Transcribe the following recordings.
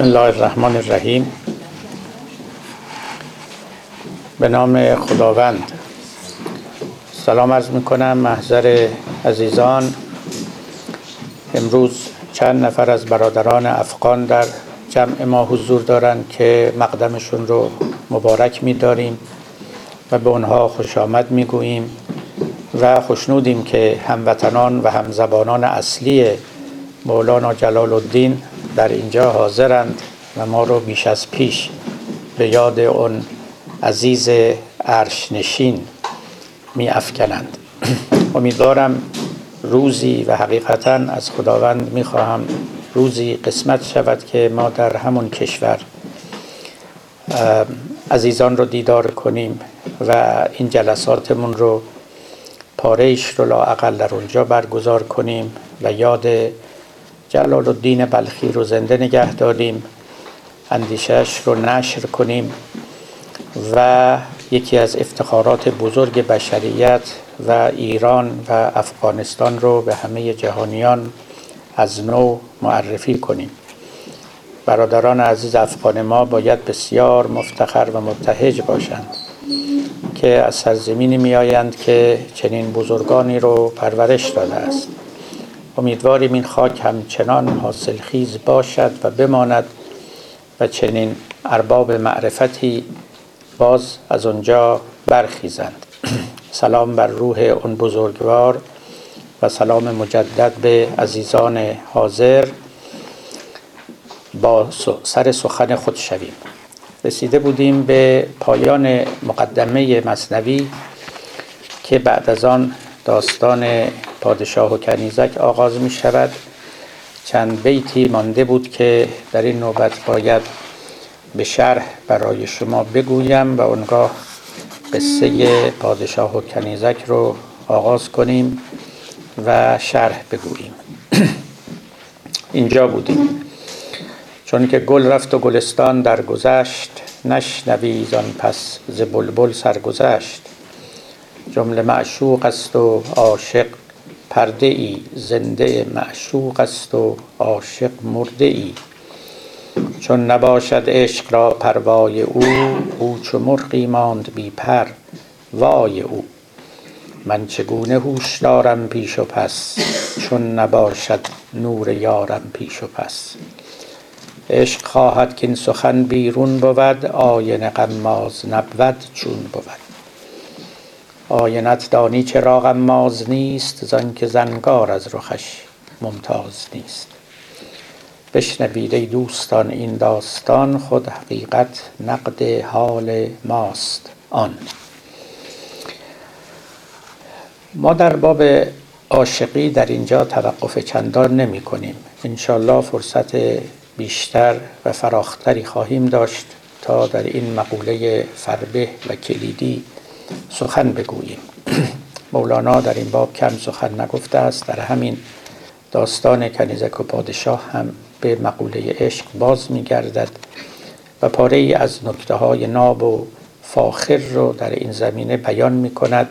بسم الله الرحمن الرحیم. به نام خداوند. سلام عرض می کنم محضر عزیزان. امروز چند نفر از برادران افغان در جمع ما حضور دارند که مقدمشون رو مبارک می داریم و به اونها خوش آمد می گوییم و خوشنودیم که هموطنان و همزبانان اصلی مولانا جلال الدین در اینجا حاضرند و ما رو بیش از پیش به یاد اون عزیز عرش نشین می افکنند امیدوارم روزی و حقیقتا از خداوند می خواهم روزی قسمت شود که ما در همون کشور عزیزان رو دیدار کنیم و این جلساتمون رو پارهش رو لاعقل در اونجا برگزار کنیم و یاد جلال الدین بلخی رو زنده نگه داریم اندیشش رو نشر کنیم و یکی از افتخارات بزرگ بشریت و ایران و افغانستان رو به همه جهانیان از نو معرفی کنیم. برادران عزیز افغان ما باید بسیار مفتخر و مبتهج باشند که از سرزمینی می آیند که چنین بزرگانی رو پرورش داده است. امیدواریم این خاک همچنان حاصلخیز باشد و بماند و چنین ارباب معرفتی باز از آنجا برخیزند. سلام بر روح اون بزرگوار و سلام مجدد به عزیزان حاضر. با سر سخن خود شویم. رسیده بودیم به پایان مقدمه مصنوی که بعد از آن داستان پادشاه و کنیزک آغاز می شود. چند بیتی مانده بود که در این نوبت باید به شرح برای شما بگویم و اونگاه قصه پادشاه و کنیزک رو آغاز کنیم و شرح بگوییم. اینجا بودیم. چون که گل رفت و گلستان در گذشت نشنوی زان پس ز بلبل سرگذشت. جمله معشوق است و عاشق پرده ای زنده معشوق است و عاشق مرده ای چون نباشد عشق را پروای او او چو مرغی ماند بی پر وای او. من چگونه هوش دارم پیش و پس چون نباشد نور یارم پیش و پس. عشق خواهد که این سخن بیرون بود آینه غماز نبود چون بود. آینت دانی چرا غماز نیست زانکه زنگار از رخش ممتاز نیست. بشنوید ای دوستان این داستان خود حقیقت نقد حال ماست آن. ما در باب عاشقی در اینجا توقف چندان نمی کنیم. انشالله فرصت بیشتر و فراختری خواهیم داشت تا در این مقوله فربه و کلیدی سخن بگوییم. مولانا در این باب کم سخن نگفته است. در همین داستان کنیزک و پادشاه هم به مقوله عشق باز می گردد و پاره ای از نکته های ناب و فاخر رو در این زمینه بیان می کند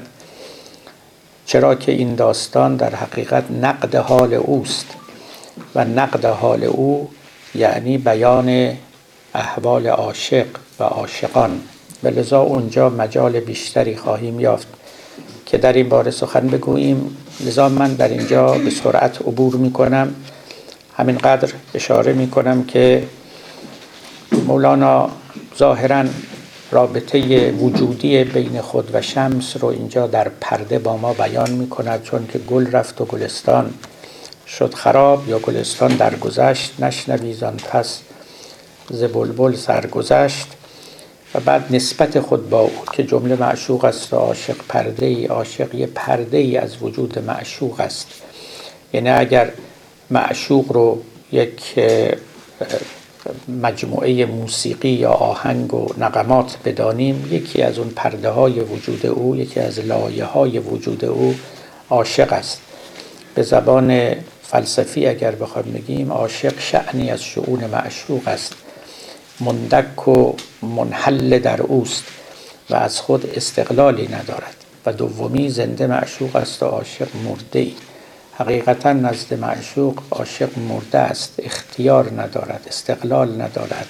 چرا که این داستان در حقیقت نقد حال اوست و نقد حال او یعنی بیان احوال عاشق و عاشقان. و اونجا مجال بیشتری خواهیم یافت که در این باره سخن بگوییم. لذا من در اینجا به سرعت عبور می کنم همینقدر اشاره می کنم که مولانا ظاهرا رابطه وجودی بین خود و شمس رو اینجا در پرده با ما بیان می کند چون که گل رفت و گلستان شد خراب یا گلستان در گذشت نشنویزان پس ز بلبل سرگذشت. و بعد نسبت خود با او که جمله معشوق است و عاشق پرده ای عاشق یه پرده ای از وجود معشوق است. یعنی اگر معشوق رو یک مجموعه موسیقی یا آهنگ و نقمات بدانیم یکی از اون پرده های وجود او یکی از لایه های وجود او عاشق است. به زبان فلسفی اگر بخوایم بگیم عاشق شعنی از شعون معشوق است. مندک و منحل در اوست و از خود استقلالی ندارد و دومی زنده معشوق است و عاشق مرده ای. حقیقتا نزد معشوق عاشق مرده است اختیار ندارد استقلال ندارد.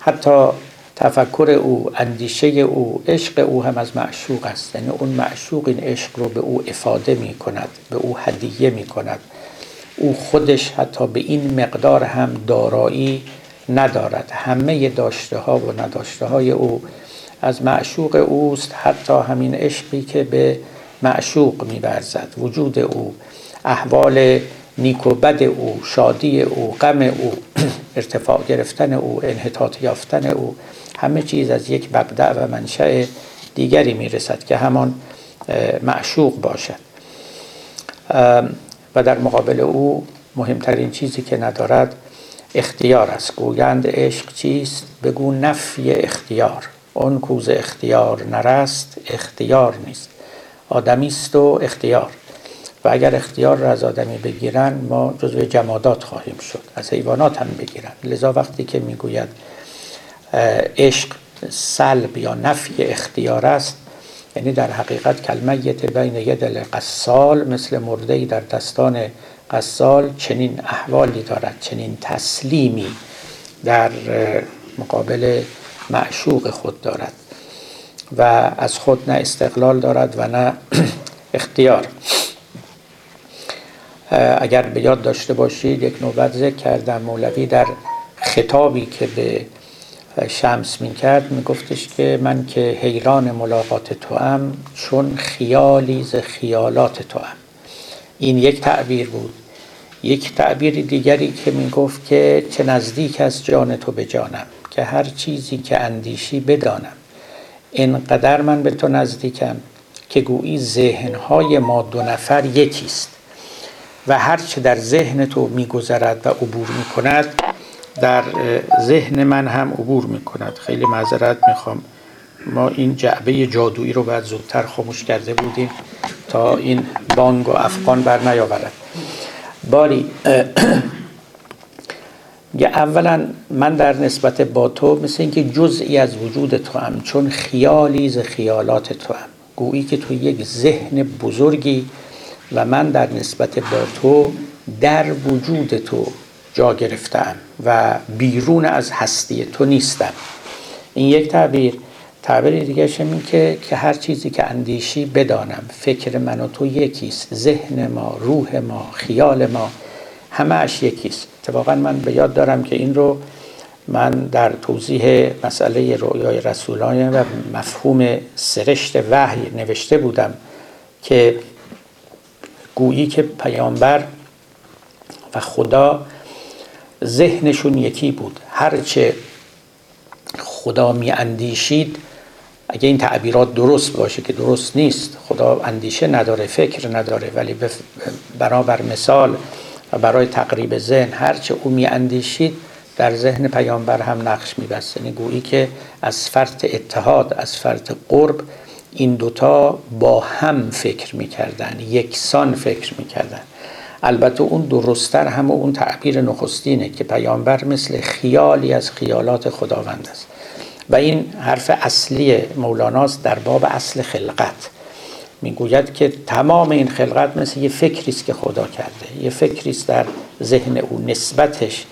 حتی تفکر او اندیشه او عشق او هم از معشوق است. یعنی اون معشوق این عشق رو به او افاده می کند به او هدیه می کند. او خودش حتی به این مقدار هم دارایی ندارد. همه داشته ها و نداشته های او از معشوق اوست حتی همین عشقی که به معشوق میورزد. وجود او احوال نیک و بد او شادی او غم او ارتفاع گرفتن او انحطاط یافتن او همه چیز از یک مبدع و منشأ دیگری می‌رسد که همان معشوق باشد. و در مقابل او مهمترین چیزی که ندارد اختیار است. گویند عشق چیست؟ بگو نفی اختیار. اون کوز اختیار نرست اختیار نیست. آدمی است و اختیار. و اگر اختیار را از آدمی بگیرن ما جزو جمادات خواهیم شد. از حیوانات هم بگیرن. لذا وقتی که می‌گوید عشق سلب یا نفی اختیار است یعنی در حقیقت کلمه بین ید قصال مثل مرده در دستان قصال چنین احوالی دارد چنین تسلیمی در مقابل معشوق خود دارد و از خود نه استقلال دارد و نه اختیار. اگر به یاد داشته باشید یک نوبت ذکر کردم. مولوی در خطابی که به شمس می کرد می گفتش که من که حیران ملاقات تو هم چون خیالی ز خیالات تو هم این یک تعبیر بود. یک تعبیر دیگری که می گفت که چه نزدیک از جان تو به جانم که هر چیزی که اندیشی بدانم. اینقدر من به تو نزدیکم که گویی ذهنهای ما دو نفر یکیست و هر چه در ذهن تو میگذرد و عبور می‌کند در ذهن من هم عبور می‌کند. خیلی معذرت می‌خوام. ما این جعبه جادویی رو باید زودتر خاموش کرده بودیم تا این بانگ و افغان بر نیاورد. باری اولا من در نسبت با تو مثل اینکه جزئی از وجود تو هم چون خیالی ز خیالات تو هم گویی که تو یک ذهن بزرگی و من در نسبت با تو در وجود تو جا گرفتم و بیرون از هستی تو نیستم. این یک تعبیر. تعبیر دیگه این که که هر چیزی که اندیشی بدانم. فکر من و تو یکیست. ذهن ما روح ما خیال ما همه اش یکیست. اتفاقا من به یاد دارم که این رو من در توضیح مسئله رویای رسولان و مفهوم سرشت وحی نوشته بودم که گویی که پیامبر و خدا ذهنشون یکی بود. هرچه خدا می اندیشید اگه این تعبیرات درست باشه که درست نیست خدا اندیشه نداره فکر نداره ولی برابر مثال و برای تقریب ذهن هرچه او می اندیشید در ذهن پیامبر هم نقش می یعنی گویی که از فرط اتحاد از فرط قرب این دوتا با هم فکر می‌کردن یکسان فکر می‌کردن. البته اون درستتر هم اون تعبیر نخستینه که پیامبر مثل خیالی از خیالات خداوند است. و این حرف اصلی مولاناست در باب اصل خلقت. می‌گوید که تمام این خلقت مثل یه فکری است که خدا کرده. یه فکری است در ذهن او نسبتش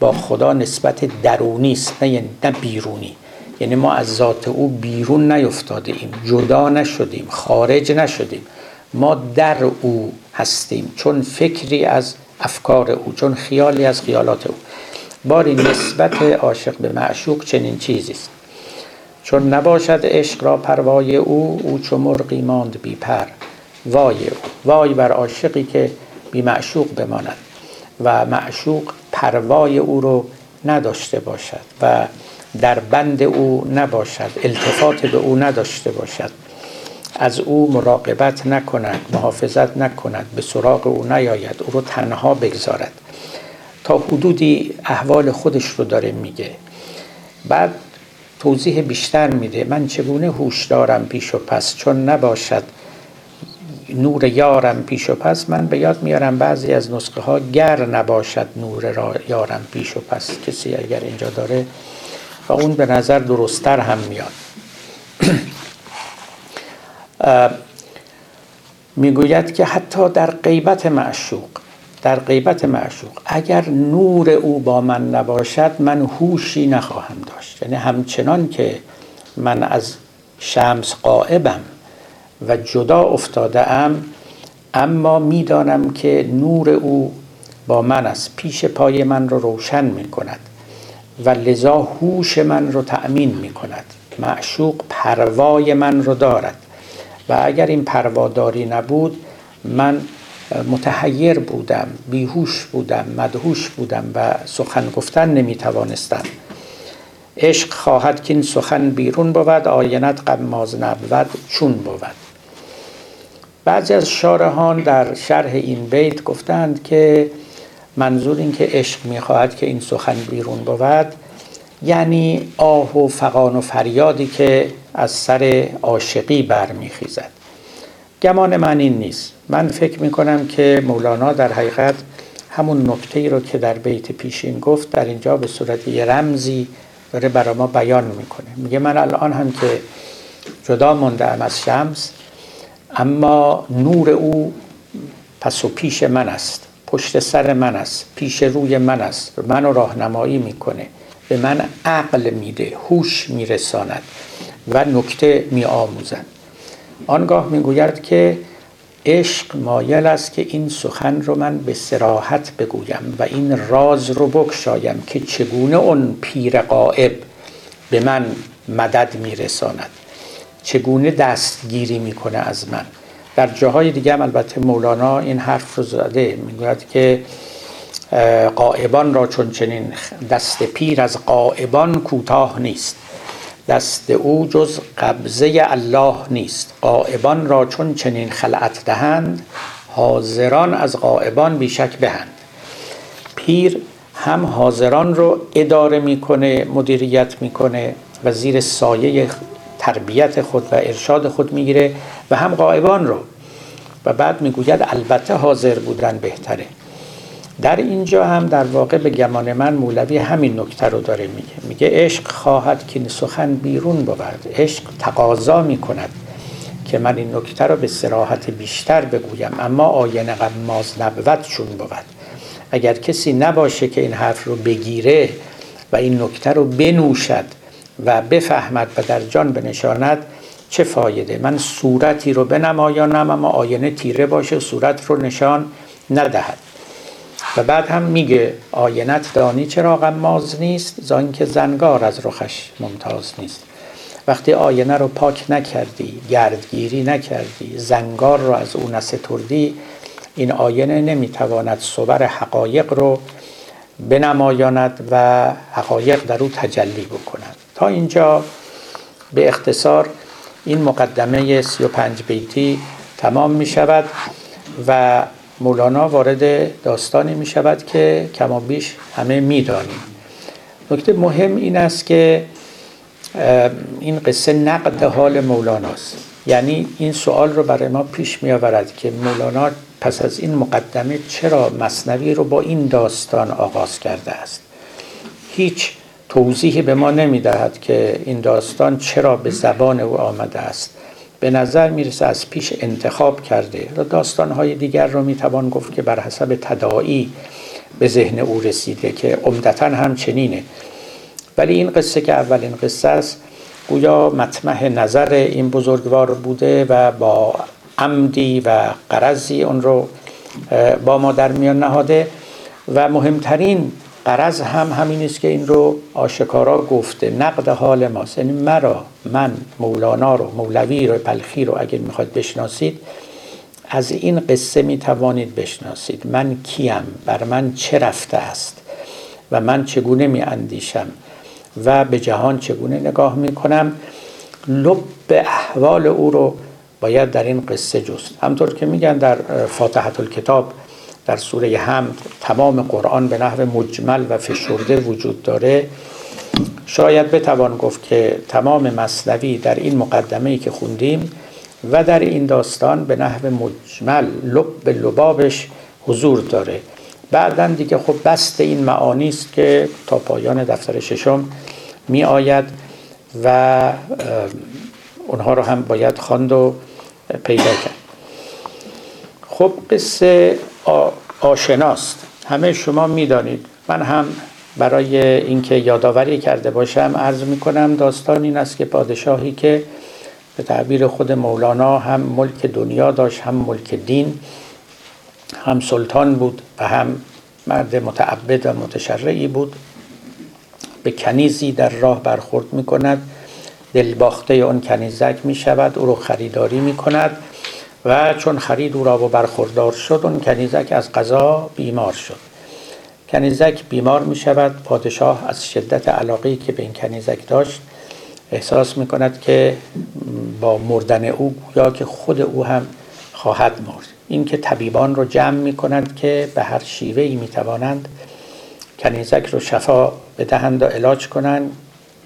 با خدا نسبت درونی است نه نه بیرونی. یعنی ما از ذات او بیرون نیفتاده ایم جدا نشدیم خارج نشدیم ما در او هستیم چون فکری از افکار او چون خیالی از خیالات او. باری نسبت عاشق به معشوق چنین چیزی است. چون نباشد عشق را پروای او او چو مرغی ماند بی پر. وای او وای بر عاشقی که بی معشوق بماند. و معشوق پروای او رو نداشته باشد و در بند او نباشد التفات به او نداشته باشد. از او مراقبت نکند محافظت نکند به سراغ او نیاید او رو تنها بگذارد. تا حدودی احوال خودش رو داره میگه. بعد توضیح بیشتر میده. من چگونه هوش دارم پیش و پس؟ چون نباشد نور یارم پیش و پس من به یاد میارم بعضی از نسخه ها گر نباشد نور یارم پیش و پس. کسی اگر اینجا داره و اون به نظر درستتر هم میاد. می‌گوید که حتی در غیبت معشوق در غیبت معشوق. اگر نور او با من نباشد من هوشی نخواهم داشت. یعنی همچنان که من از شمس قائبم و جدا افتاده ام اما می‌دانم که نور او با من است. پیش پای من رو روشن می کند و لذا هوش من رو تأمین می کند معشوق پروای من رو دارد. و اگر این پرواداری نبود من متحیر بودم بیهوش بودم مدهوش بودم و سخن گفتن نمی توانستم عشق خواهد که این سخن بیرون بود آینت قماز نبود چون بود. بعضی از شارهان در شرح این بیت گفتند که منظور این که عشق می‌خواهد که این سخن بیرون بود یعنی آه و فقان و فریادی که از سر عاشقی برمیخیزد. گمان من این نیست. من فکر می‌کنم که مولانا در حقیقت همون نکته ای رو که در بیت پیشین گفت در اینجا به صورت یه رمزی داره برای ما بیان می‌کنه. میگه من الان هم که جدا مونده از شمس اما نور او پس و پیش من است. پشت سر من است. پیش روی من است. منو راهنمایی می‌کنه. به من عقل میده هوش میرساند و نکته میآموزد. آنگاه می‌گوید که عشق مایل است که این سخن رو من به سراحت بگویم و این راز رو بکشایم که چگونه اون پیر قائب به من مدد میرساند. چگونه دستگیری می‌کنه از من. در جاهای دیگه هم البته مولانا این حرف رو زده. می‌گوید که قائبان را چون چنین دست پیر از قائبان کوتاه نیست. دست او جز قبضه الله نیست. قائبان را چون چنین خلعت دهند حاضران از قائبان بیشک بهند. پیر هم حاضران رو اداره می‌کنه مدیریت می‌کنه و زیر سایه تربیت خود و ارشاد خود می‌گیره و هم قائبان رو. و بعد می‌گوید البته حاضر بودن بهتره. در اینجا هم در واقع به گمان من مولوی همین نکته رو داره میگه. میگه عشق خواهد که سخن بیرون بود. عشق تقاضا می‌کند که من این نکته رو به سراحت بیشتر بگویم. اما آینه قماز نبود چون بود. اگر کسی نباشه که این حرف رو بگیره و این نکته رو بنوشد و بفهمد و در جان بنشاند چه فایده؟ من صورتی رو بنمایانم اما آینه تیره باشه صورت رو نشان ندهد. و بعد هم میگه آینت دانی چرا غماز نیست زان که زنگار از رخش ممتاز نیست. وقتی آینه رو پاک نکردی گردگیری نکردی زنگار رو از او نستردی این آینه نمی‌تواند صبر حقایق رو بنمایاند و حقایق در او تجلی بکند. تا اینجا به اختصار این مقدمه 35 بیتی تمام می شود و مولانا وارد داستانی می شود که کما بیش همه می دانیم نکته مهم این است که این قصه نقد حال مولاناست. یعنی این سوال رو برای ما پیش می آورد که مولانا پس از این مقدمه چرا مصنوی رو با این داستان آغاز کرده است. هیچ توضیحی به ما نمی دهد که این داستان چرا به زبان او آمده است. به نظر می‌رسه از پیش انتخاب کرده و داستانهای دیگر رو می‌توان گفت که بر حسب تداعی به ذهن او رسیده که عمدتا هم چنینه ولی این قصه که اولین قصه است گویا مطمح نظر این بزرگوار بوده و با عمدی و قرضی اون رو با ما در میان نهاده و مهمترین قرض هم همین است که این رو آشکارا گفته. نقد حال ماست. یعنی مرا من مولانا رو مولوی رو بلخی رو اگر می‌خواد بشناسید از این قصه می توانید بشناسید. من کیم؟ بر من چه رفته است؟ و من چگونه می اندیشم و به جهان چگونه نگاه می کنم لب احوال او رو باید در این قصه جست. همطور که میگن در فاتحت الکتاب در سوره حمد تمام قرآن به نحو مجمل و فشرده وجود داره. شاید بتوان گفت که تمام مصنوی در این مقدمه ای که خوندیم و در این داستان به نحو مجمل لب به لبابش حضور داره. بعدا دیگه خب بست این معانی است که تا پایان دفتر ششم می آید و اونها رو هم باید خواند و پیدا کرد. خب قصه آشناست. همه شما می‌دانید. من هم برای اینکه یادآوری کرده باشم عرض می کنم داستان این است که پادشاهی که به تعبیر خود مولانا هم ملک دنیا داشت هم ملک دین هم سلطان بود و هم مرد متعبد و متشرعی بود. به کنیزی در راه برخورد می کند دلباخته اون کنیزک می شود او رو خریداری می کند و چون خرید او را و برخوردار شد اون کنیزک از قضا بیمار شد. کنیزک بیمار می شود پادشاه از شدت علاقی که به این کنیزک داشت احساس می کند که با مردن او یا که خود او هم خواهد مرد. این که طبیبان رو جمع می کند که به هر شیوه ای می توانند کنیزک رو شفا بدهند و علاج کنند.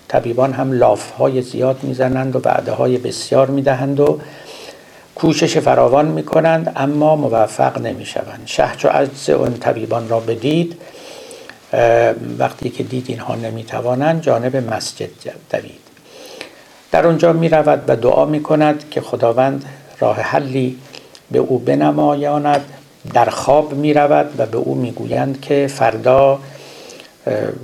طبیبان هم لاف های زیاد می‌زنند و بعده های بسیار می‌دهند و کوشش فراوان می کنند اما موفق نمی شوند شه چو عجز اون طبیبان را بدید وقتی که دید اینها نمی توانند جانب مسجد دوید. در اونجا می رود و دعا می کند که خداوند راه حلی به او بنمایاند. در خواب می رود و به او می گویند که فردا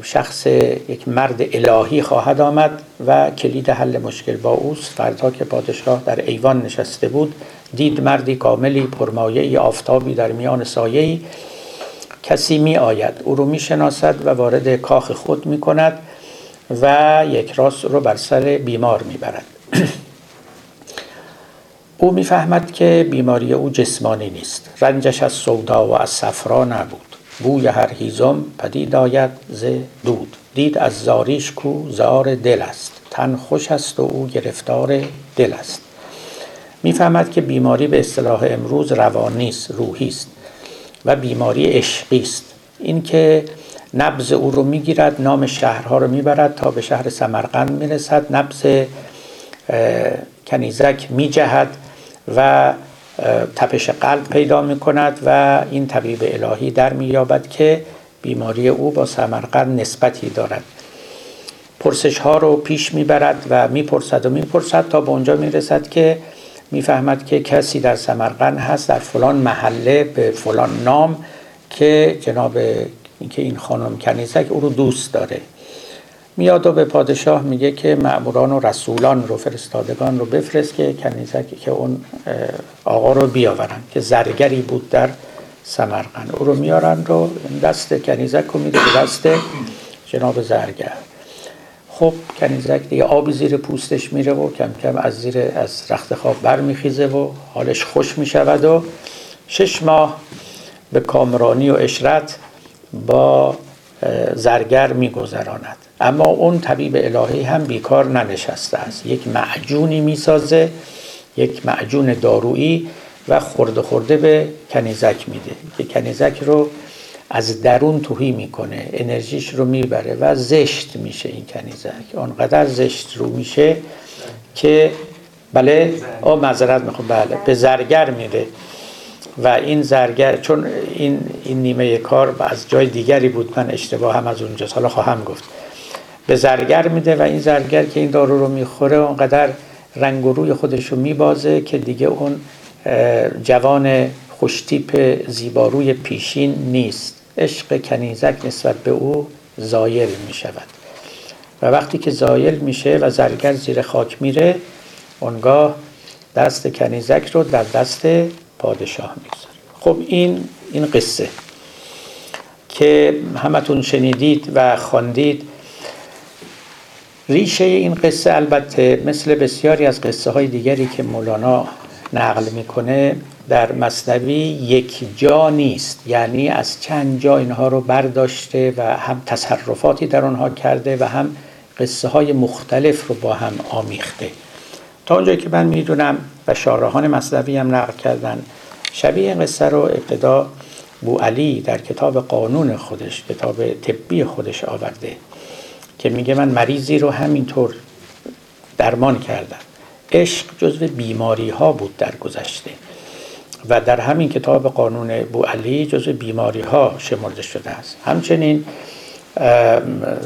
شخص یک مرد الهی خواهد آمد و کلید حل مشکل با اوست. فردا که پادشاه در ایوان نشسته بود دید مردی کاملی پرمایه آفتابی در میان سایه کسی می آید او رو می شناسد و وارد کاخ خود می کند و یک راست رو بر سر بیمار می برد او می‌فهمد که بیماری او جسمانی نیست. رنجش از سودا و از صفرا نبود. بوی هر هیزم پدید آید ز دود. دید از زاریش کو زار دل است. تن خوش است و او گرفتار دل است. می‌فهمد که بیماری به اصطلاح امروز روانی است روحی است و بیماری عشقی است. اینکه نبز او رو می‌گیرد نام شهرها رو می‌برد تا به شهر سمرقند می‌رسد. نبز کنیزک میجهد و تپش قلب پیدا می کند و این طبیب الهی در می یابد که بیماری او با سمرقند نسبتی دارد. پرسش ها رو پیش می برد و می پرسد و می پرسد تا به اونجا می رسد که می‌فهمد که کسی در سمرقند هست در فلان محله به فلان نام که جناب اینکه این خانم کنیزک او رو دوست داره. میاد و به پادشاه میگه که معموران و رسولان رو فرستادگان رو بفرست که کنیزک که اون آقا رو بیاورن که زرگری بود در سمرقند. او رو میارن رو دست کنیزک رو میده به دست جناب زرگر. خب کنیزک دیگه آبی زیر پوستش میره و کم کم از زیر از رخت خواب برمیخیزه و حالش خوش می‌شود و شش ماه به کامرانی و اشرت با زرگر میگذراند. اما اون طبیب الهی هم بیکار ننشسته است. یک معجونی می‌سازه یک معجون دارویی و خورده خورده به کنیزک میده. که کنیزک رو از درون توهی می‌کنه انرژیش رو می‌بره و زشت میشه این کنیزک. آنقدر زشت رو میشه که بله او معذرت می‌خوام. بله به زرگر میره. و این زرگر چون این, این نیمه کار از جای دیگری بود من اشتباه هم از اونجاست حالا خواهم گفت. به زرگر میده و این زرگر که این دارو رو می‌خوره اونقدر رنگ و روی خودش رو میبازه که دیگه اون جوان خوشتیپ زیباروی پیشین نیست. عشق کنیزک نسبت به او زایل می شود و وقتی که زایل میشه و زرگر زیر خاک میره اونگاه دست کنیزک رو در دست پادشاه می‌گذاره خب این این قصه که همتون شنیدید و خواندید. ریشه این قصه البته مثل بسیاری از قصه های دیگری که مولانا نقل می‌کنه در مصنوی یک جا نیست. یعنی از چند جا اینها رو برداشته و هم تصرفاتی در آنها کرده و هم قصه های مختلف رو با هم آمیخته. تا اونجایی که من می‌دونم و شارحان مصنوی هم نقل کردن شبیه قصه رو ابتدا بو علی در کتاب قانون خودش کتاب طبی خودش آورده که میگه من مریضی رو همینطور درمان کردم. عشق جزو بیماری ها بود در گذشته و در همین کتاب قانون بو علی جزو بیماری ها شمرده شده است. همچنین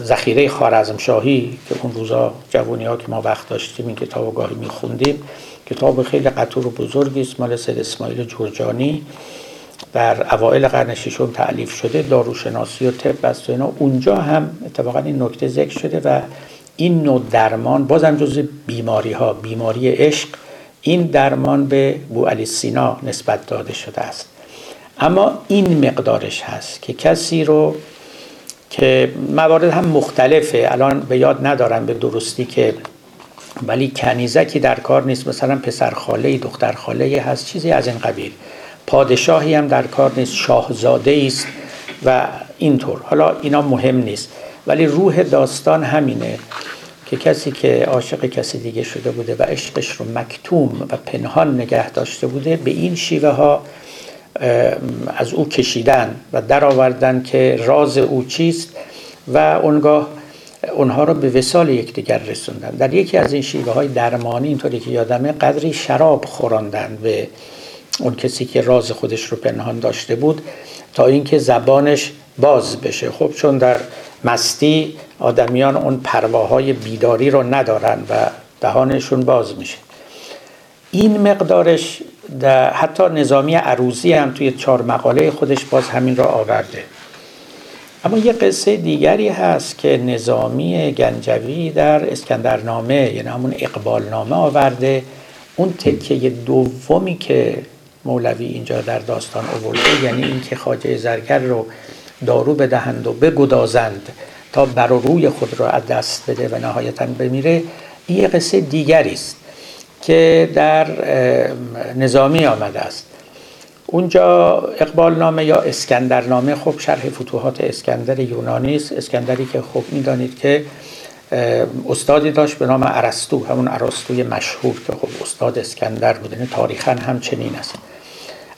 ذخیره خارزم شاهی که اون روزا جوانی ها که ما وقت داشتیم این کتاب گاهی میخوندیم کتاب خیلی قطور و بزرگی است مال سید اسماعیل جورجانی در اوائل قرن ششم تعلیف شده داروشناسی و طب است و اینا. اونجا هم اتفاقا این نکته ذکر شده و این نوع درمان بازم جز بیماری ها بیماری عشق این درمان به بو علی سینا نسبت داده شده است. اما این مقدارش هست که کسی رو که موارد هم مختلفه الان به یاد ندارم به درستی که ولی کنیزکی در کار نیست. مثلا پسر خاله دختر خاله هست چیزی از این قبیل. پادشاهی هم در کار نیست شاهزاده است و اینطور. حالا اینا مهم نیست. ولی روح داستان همینه که کسی که عاشق کسی دیگه شده بوده و عشقش رو مکتوم و پنهان نگه داشته بوده به این شیوه ها از او کشیدن و درآوردن که راز او چیست. و اونگاه اونها رو به وسال یکدیگر رسوندن. در یکی از این شیوه های درمانی اینطوری که یادمه قدری شراب خوراندن به اون کسی که راز خودش رو پنهان داشته بود تا اینکه زبانش باز بشه. خب چون در مستی آدمیان اون پرواهای بیداری رو ندارن و دهانشون باز میشه. این مقدارش حتی نظامی عروزی هم توی چهار مقاله خودش باز همین را آورده. اما یه قصه دیگری هست که نظامی گنجوی در اسکندرنامه یعنی همون اقبالنامه آورده. اون تکه دومی که مولوی اینجا در داستان آورده یعنی اینکه خاجه زرگر رو دارو بدهند و بگدازند تا بر روی خود را از دست بده و نهایتا بمیره این یه قصه دیگری است که در نظامی آمده است. اونجا اقبال نامه یا اسکندر نامه خب شرح فتوحات اسکندر یونانی است. اسکندری که خب می‌دانید که استادی داشت به نام ارسطو همون ارسطوی مشهور که خب استاد اسکندر بود یعنی تاریخا هم چنین است.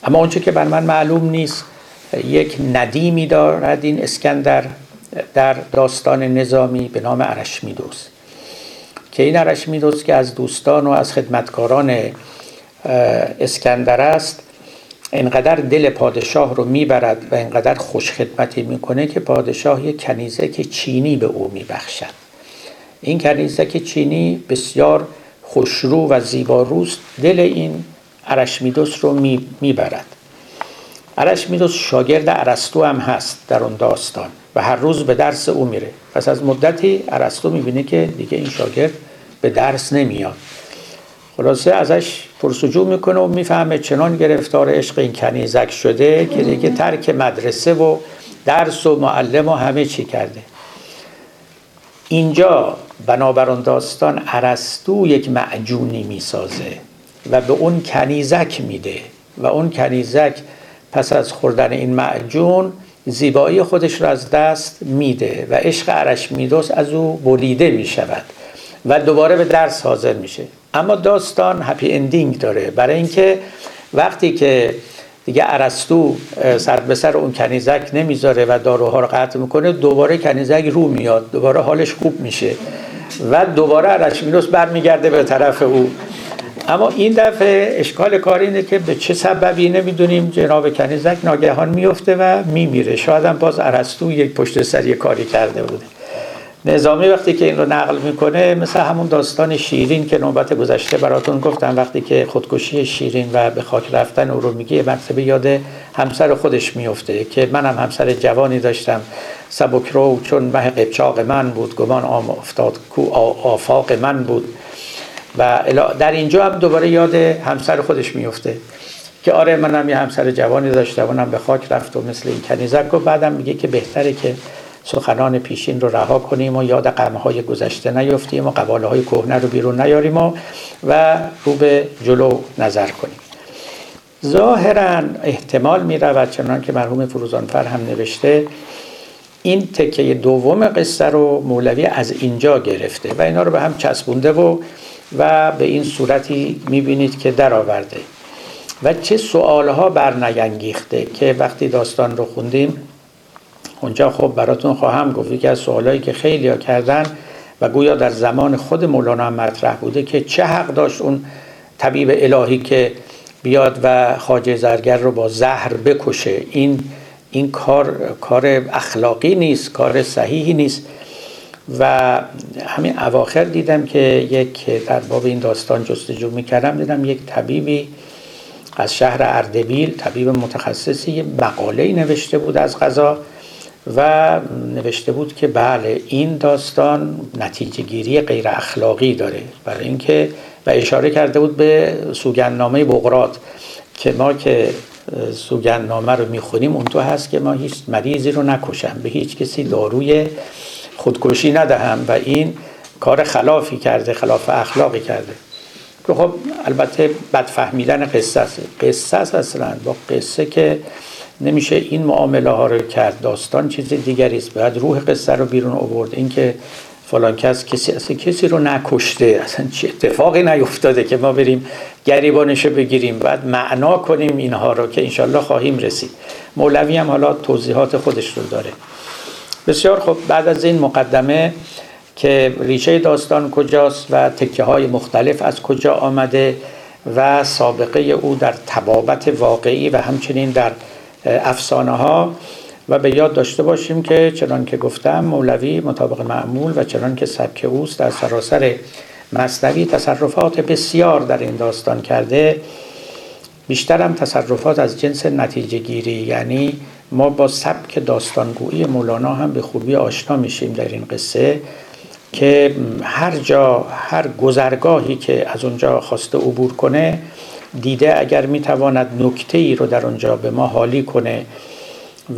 اما اونچه که بر من معلوم نیست یک ندیمی دارد این اسکندر در داستان نظامی به نام ارشمیدوس. که این ارشمیدوس که از دوستان و از خدمتکاران اسکندر است اینقدر دل پادشاه رو می‌برد و اینقدر خوش خدمتی می‌کنه که پادشاه یک کنیزک چینی به او میبخشد. این کنیزک چینی بسیار خوشرو و زیباروست دل این ارشمیدس رو می‌برد. ارشمیدس شاگرد ارسطو هم هست در اون داستان و هر روز به درس او میره. پس از مدتی ارسطو می‌بینه که دیگه این شاگرد به درس نمیاد. خلاصه ازش پرسجو می‌کنه و می‌فهمه چنان گرفتار عشق این کنیزک شده که دیگه ترک مدرسه و درس و معلم و همه چی کرده. اینجا بنابر داستان ارسطو یک معجونی می‌سازه و به اون کنیزک میده و اون کنیزک پس از خوردن این معجون زیبایی خودش را از دست میده و عشق ارشمیدس از او بریده می‌شود و دوباره به درس حاضر میشه. اما داستان هپی اندینگ داره. برای اینکه وقتی که دیگه ارسطو سر به سر اون کنیزک نمی‌ذاره و داروها رو قطع می‌کنه دوباره کنیزک رو میاد. دوباره حالش خوب میشه. و دوباره ارشمیدس برمیگرده به طرف او. اما این دفعه اشکال کار اینه که به چه سببی نمی‌دونیم. جناب کنیزک ناگهان میفته و میمیره. شاید هم باز ارسطو یک پشت سری کاری کرده بوده. نظامی وقتی که این رو نقل می‌کنه مثل همون داستان شیرین که نوبت گذشته براتون گفتم وقتی که خودکشی شیرین و به خاک رفتن او رو میگه مرتبه یاد همسر خودش میفته که منم همسر جوانی داشتم. سبکرو چون مه قبچاق من بود گمان آم افتاد کو آفاق من بود. و در اینجا هم دوباره یاد همسر خودش میفته که آره منم یه همسر جوانی داشتم اونم به خاک رفت و مثل این کنیزک و بعدم میگه که بهتره که سخنان پیشین رو رها کنیم و یاد های گذشته نیفتیم و قباله های کهنه رو بیرون نیاریم و, و رو به جلو نظر کنیم. ظاهرا احتمال می رود چنان که مرحوم فروزانفر هم نوشته این تکه دوم قصه رو مولوی از اینجا گرفته و اینا رو به هم چسبونده و و به این صورتی می‌بینید که درآورده. و چه سوالها برنگنگیخته که وقتی داستان رو خوندیم اونجا خب براتون خواهم گفت. که از سوالایی که خیلی ها کردن و گویا در زمان خود مولانا هم مطرح بوده که چه حق داشت اون طبیب الهی که بیاد و خاجه زرگر رو با زهر بکشه. این این کار کار اخلاقی نیست کار صحیحی نیست. و همین اواخر دیدم که یک در باب این داستان جستجو می‌کردم دیدم یک طبیبی از شهر اردبیل طبیب متخصصی مقاله نوشته بود از غذا. و نوشته بود که بله این داستان نتیجه گیری غیر اخلاقی داره. برای اینکه و اشاره کرده بود به سوگندنامه بغرات که ما که سوگندنامه رو می‌خونیم اون تو هست که ما هیچ مریضی رو نکشم به هیچ کسی داروی خودکشی ندهم و این کار خلافی کرده خلاف اخلاقی کرده. که خب البته بد فهمیدن قصه است. قصه است اصلا با قصه که نمیشه این معامله ها رو کرد. داستان چیز دیگری است. باید روح قصه رو بیرون آورد. اینکه فلان کس کسی اصلا کسی رو نکشته. اصلا چه اتفاقی نیفتاده که ما بریم گریبانش رو بگیریم. بعد معنا کنیم اینها رو که انشالله خواهیم رسید. مولوی هم حالا توضیحات خودش رو داره. بسیار خب بعد از این مقدمه که ریشه داستان کجاست و تکه های مختلف از کجا آمده و سابقه او در تبابت واقعی و همچنین در افسانه ها و به یاد داشته باشیم که چنان که گفتم مولوی مطابق معمول و چنان که سبک اوست در سراسر مصنوی تصرفات بسیار در این داستان کرده بیشترم تصرفات از جنس نتیجه گیری. یعنی ما با سبک داستانگویی مولانا هم به خوبی آشنا میشیم در این قصه که هر جا هر گذرگاهی که از اونجا خواسته عبور کنه دیده اگر می‌تواند نکته ای رو در اونجا به ما حالی کنه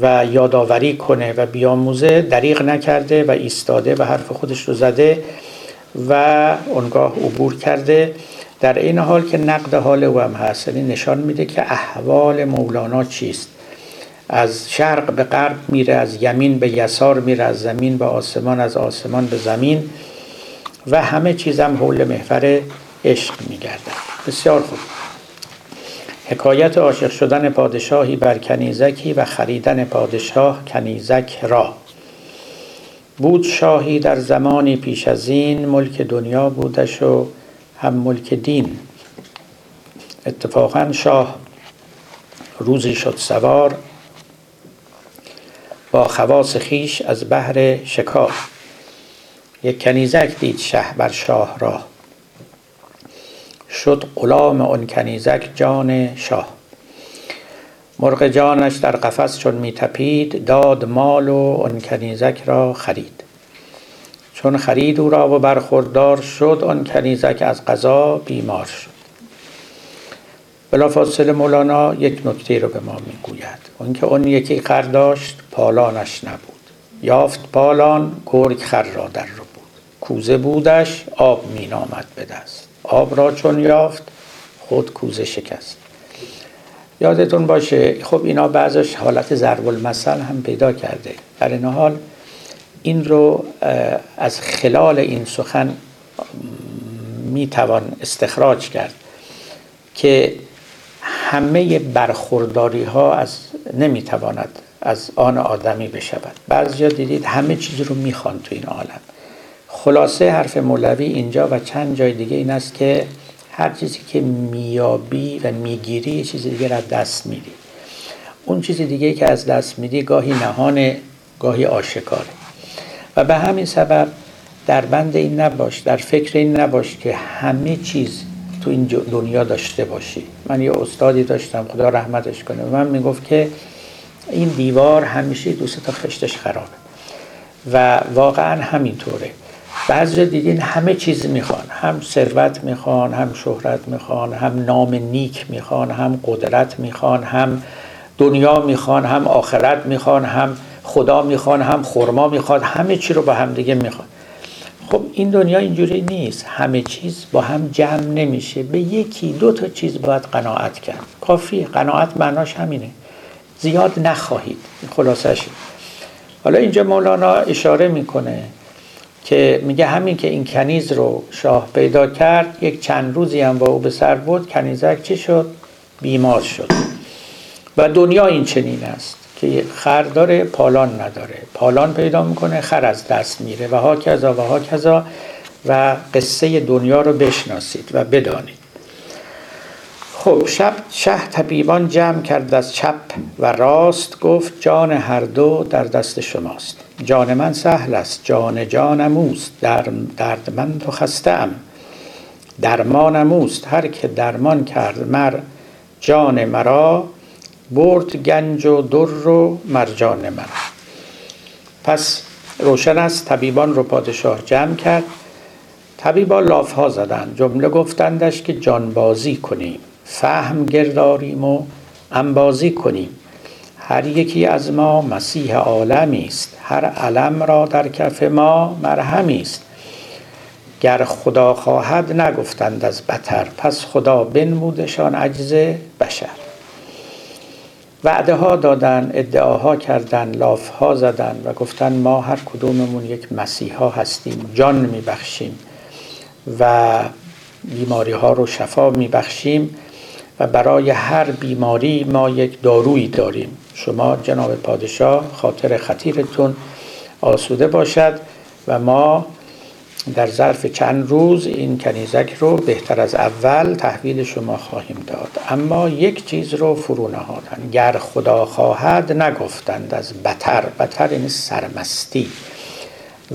و یادآوری کنه و بیاموزه دریغ نکرده و ایستاده و حرف خودش رو زده و اونگاه عبور کرده در این حال که نقد حال او هم هست یعنی نشان میده که احوال مولانا چیست. از شرق به غرب میره از یمین به یسار میره از زمین به آسمان از آسمان به زمین و همه چیزم حول محور عشق میگردن بسیار خوب. حکایت عاشق شدن پادشاهی بر کنیزکی و خریدن پادشاه کنیزک را. بود شاهی در زمانی پیش از این ملک دنیا بودش و هم ملک دین. اتفاقا شاه روزی شد سوار با خواص خیش از بحر شکار. یک کنیزک دید شه بر شاه را. شد غلام آن کنیزک جان شاه. مرغ جانش در قفس چون می تپید داد مال و آن کنیزک را خرید. چون خرید او را و برخوردار شد آن کنیزک از قضا بیمار شد. بلافاصله مولانا یک نکته رو به ما می‌گوید. اون که اون یکی خر داشت پالانش نبود. یافت پالان گرگ خر را در رو بود. کوزه بودش آب می نامد به دست. آب را چون یافت خود کوزه شکست. یادتون باشه خب اینا بعضش حالت ضرب المثل هم پیدا کرده. در این حال این رو از خلال این سخن می توان استخراج کرد که همه برخورداری ها از نمی‌تواند از آن آدمی بشود. بعضی دیدید همه چیز رو می‌خوان تو این عالم. خلاصه حرف مولوی اینجا و چند جای دیگه این است که هر چیزی که میابی و می‌گیری یه چیز دیگه را دست میدی. اون چیز دیگه که از دست میدی گاهی نهانه گاهی آشکاره. و به همین سبب در بند این نباش در فکر این نباش که همه چیز تو این دنیا داشته باشی. من یه استادی داشتم خدا رحمتش کنه. و من می‌گفت که این دیوار همیشه دوست تا خشتش خرابه. و واقعا همینطوره. بعضی دیدین همه چیز می‌خوان. هم ثروت می‌خوان هم شهرت می‌خوان هم نام نیک می‌خوان هم قدرت می‌خوان هم دنیا می‌خوان هم آخرت می‌خوان هم خدا می‌خوان هم خرما می‌خواد همه چی رو با هم دیگه می‌خوان. خب این دنیا اینجوری نیست. همه چیز با هم جمع نمیشه. به یکی دو تا چیز باید قناعت کرد. کافی. قناعت معناش همینه. زیاد نخواهید. خلاصش حالا اینجا مولانا اشاره می‌کنه. که میگه همین که این کنیز رو شاه پیدا کرد یک چند روزی هم با او به سر بود کنیزک چی شد؟ بیمار شد. و دنیا این چنین است که خر داره پالان نداره. پالان پیدا می‌کنه خر از دست میره. و ها کذا و ها کذا و قصه دنیا رو بشناسید و بدانید. خب شب شه طبیبان جمع کرد از چپ و راست گفت جان هر دو در دست شماست. جان من سهل است جان جانم اوست. در درد من تو خسته ام درمانم اوست. هر که درمان کرد مر جان مرا برد گنج و در و مرجان مرا. پس روشن است طبیبان رو پادشاه جمع کرد. طبیبا لاف ها زدند. جمله گفتندش که جانبازی کنیم. فهم گرداریم و انبازی کنیم. هر یکی از ما مسیح عالمی است. هر علم را در کف ما مرهمی است. گر خدا خواهد نگفتند از بتر پس خدا بنمودشان عجز بشر. وعده ها دادن ادعاها کردن لاف ها زدن و گفتن ما هر کدوممون یک مسیحا هستیم جان میبخشیم و بیماری ها رو شفا میبخشیم. و برای هر بیماری ما یک دارویی داریم. شما جناب پادشاه خاطر خطیرتون آسوده باشد و ما در ظرف چند روز این کنیزک رو بهتر از اول تحویل شما خواهیم داد. اما یک چیز رو فرو نهادن. گر خدا خواهد نگفتند از بتر بتر یعنی سرمستی.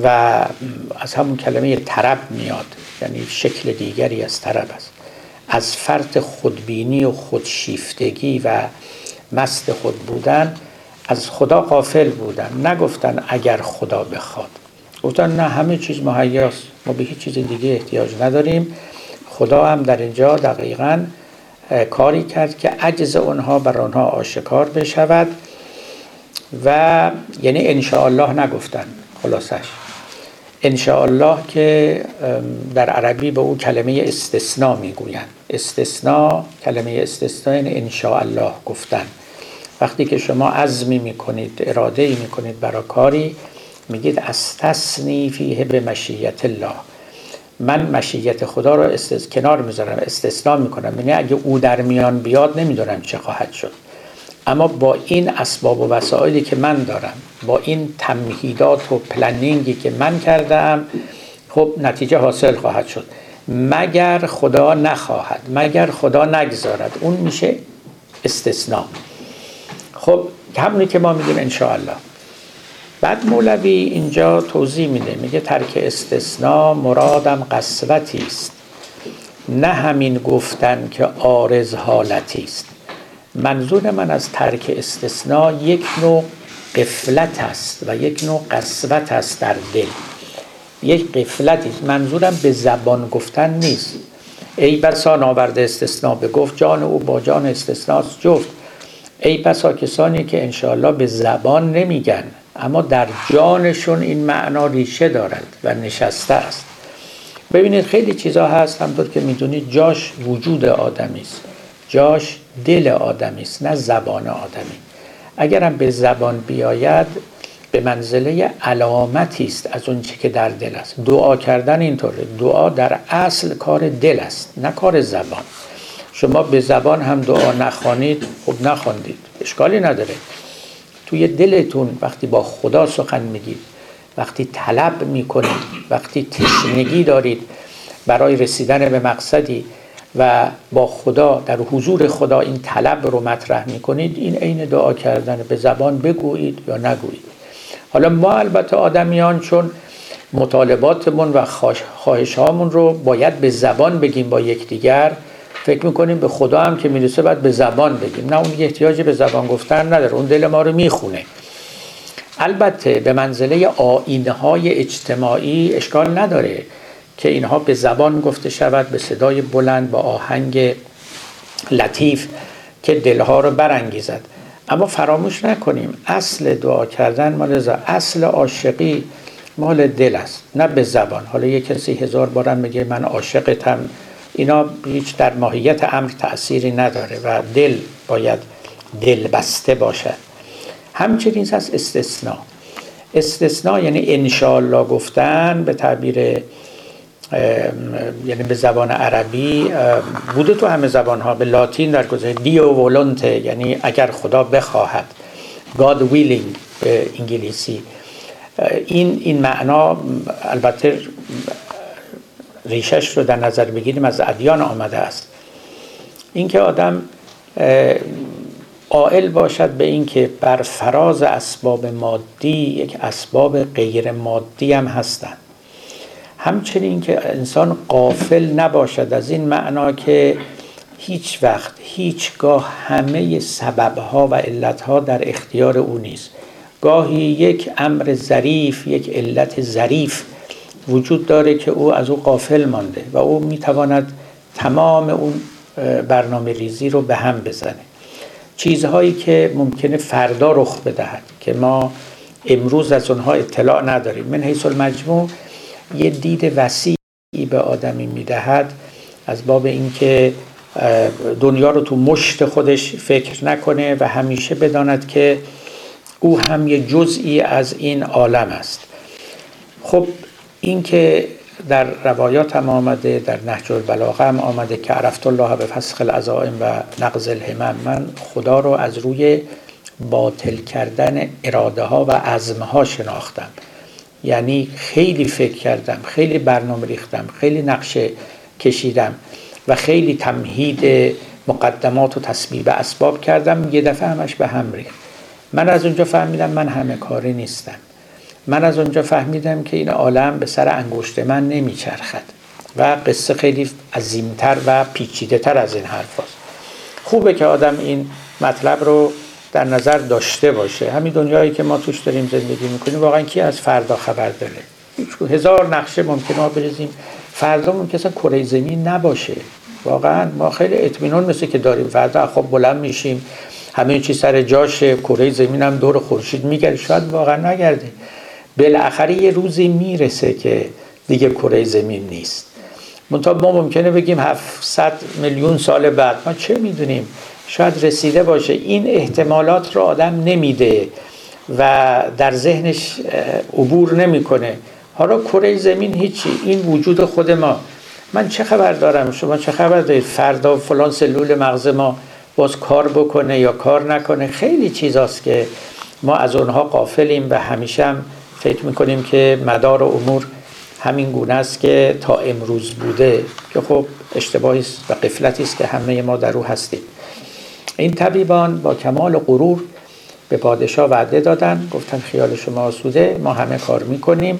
و از همون کلمه طرب میاد. یعنی شکل دیگری از طرب است. از فرط خودبینی و خودشیفتگی و مست خود بودن از خدا قافل بودن نگفتن اگر خدا بخواد. گفتن نه همه چیز مهیاست. ما به هیچ چیز دیگه احتیاج نداریم. خدا هم در اینجا دقیقا کاری کرد که عجز اونها بر آنها آشکار بشود و یعنی انشاءالله نگفتن خلاصش. انشاءالله که در عربی به او کلمه استثناء می‌گویند. استثناء کلمه استثناء یعنی انشاءالله گفتن. وقتی که شما عزمی می‌کنید اراده ای می‌کنید برای کاری میگید استثنی فیه به مشیت الله. من مشیت خدا رو استث... کنار می‌ذارم استثناء می‌کنم. یعنی اگه او در میان بیاد نمی‌دونم چه خواهد شد. اما با این اسباب و وسایلی که من دارم با این تمهیدات و پلنینگی که من کردم خب نتیجه حاصل خواهد شد. مگر خدا نخواهد مگر خدا نگذارد. اون میشه استثناء خب همونی که ما میگیم انشاءالله. بعد مولوی اینجا توضیح میده. میگه ترک استثناء مرادم قسوتی است. نه همین گفتن که آرز حالتی است. منظور من از ترک استثناء یک نوع قفلت است و یک نوع قسوت است در دل. یک قفلتی منظورم به زبان گفتن نیست. ای بسا ناورده استثناء به گفت جان او با جان استثناء جفت. ای بسا کسانی که انشاءالله به زبان نمیگن اما در جانشون این معنا ریشه دارد و نشسته است. ببینید خیلی چیزا هست همطور که می‌دونید جاش وجود آدمی است. جاش دل آدمی است نه زبان آدمی. اگرم به زبان بیاید به منزله علامتی است از اون چی که در دل است. دعا کردن اینطوره. دعا در اصل کار دل است نه کار زبان. شما به زبان هم دعا نخوانید خب نخواندید اشکالی نداره. توی دلتون وقتی با خدا سخن میگید وقتی طلب می‌کنید وقتی تشنگی دارید برای رسیدن به مقصدی و با خدا در حضور خدا این طلب رو مطرح می‌کنید. این عین دعا کردن. به زبان بگویید یا نگویید. حالا ما البته آدمیان چون مطالباتمون و خواهش هامون رو باید به زبان بگیم با یکدیگر. فکر می‌کنیم به خدا هم که می‌رسه باید به زبان بگیم. نه اون احتیاجی به زبان گفتن نداره. اون دل ما رو می‌خونه. البته به منزله آینهای اجتماعی اشکال نداره. که اینها به زبان گفته شود به صدای بلند با آهنگ لطیف که دلها رو برانگیزد. اما فراموش نکنیم اصل دعا کردن مال اصل عاشقی مال دل است نه به زبان. حالا یه کسی هزار بارم میگه من عاشقتم. اینا هیچ در ماهیت امر تأثیری نداره و دل باید دل بسته باشد. همچنین هست استثناء استثناء یعنی انشالله گفتن به تعبیر یعنی به زبان عربی بوده تو همه زبان ها به لاتین در گذاره دیو ولونته یعنی اگر خدا بخواهد God willing به انگلیسی. این این معنا البته ریشش رو در نظر بگیریم از ادیان آمده است. اینکه آدم قائل باشد به اینکه بر فراز اسباب مادی یک اسباب غیر مادی هم هستند. همچنین که انسان قافل نباشد از این معنا که هیچ وقت هیچگاه همه سببها و علتها در اختیار او نیست. گاهی یک امر ظریف یک علت ظریف وجود داره که او از او قافل مانده و او می‌تواند تمام اون برنامه ریزی رو به هم بزنه. چیزهایی که ممکنه فردا رخ بدهد که ما امروز از اونها اطلاع نداریم. من حیث المجموع یه دید وسیعی به آدمی می‌دهد از باب اینکه دنیا رو تو مشت خودش فکر نکنه و همیشه بداند که او هم یه جزئی از این عالم است. خب این که در روایات هم آمده در نهج البلاغه هم آمده که عرفت الله به فسخ العزائم و نقض الهمم من خدا رو از روی باطل کردن اراده ها و عزم ها شناختم. یعنی خیلی فکر کردم خیلی برنامه ریختم خیلی نقشه کشیدم و خیلی تمهید مقدمات و تصویب اسباب کردم. یه دفعه همش به هم ریخت. من از اونجا فهمیدم من همه کاری نیستم. من از اونجا فهمیدم که این عالم به سر انگشت من نمیچرخد و قصه خیلی عظیمتر و پیچیده تر از این حرف هست. خوبه که آدم این مطلب رو در نظر داشته باشه. همین دنیایی که ما توش داریم زندگی می‌کنیم واقعا کی از فردا خبر داره؟ هزار نقشه ممکنه ما بریزیم. فردا ممکن اصلا کره زمین نباشه. واقعا ما خیلی اطمینان مثل که داریم. فردا خب بلند میشیم همه چی سر جاشه کره زمین هم دور خورشید میگرده. شاید واقعا نگرده. بالاخره یه روزی می‌رسه که دیگه کره زمین نیست. منتها ما ممکنه بگیم 700 میلیون سال بعد ما چه می‌دونیم؟ شاید رسیده باشه. این احتمالات رو آدم نمیده و در ذهنش عبور نمی‌کنه. حالا کره زمین هیچی. این وجود خود ما. من چه خبر دارم؟ شما چه خبر دارید؟ فردا فلان سلول مغز ما باز کار بکنه یا کار نکنه؟ خیلی چیزاست که ما از اونها قافلیم و همیشه هم فکر می‌کنیم که مدار امور همین گونه است که تا امروز بوده. که خب اشتباهی است و قفلتی است که همه ما در او هستیم. این طبیبان با کمال غرور به پادشاه وعده دادن. گفتن خیال شما آسوده ما همه کار می‌کنیم.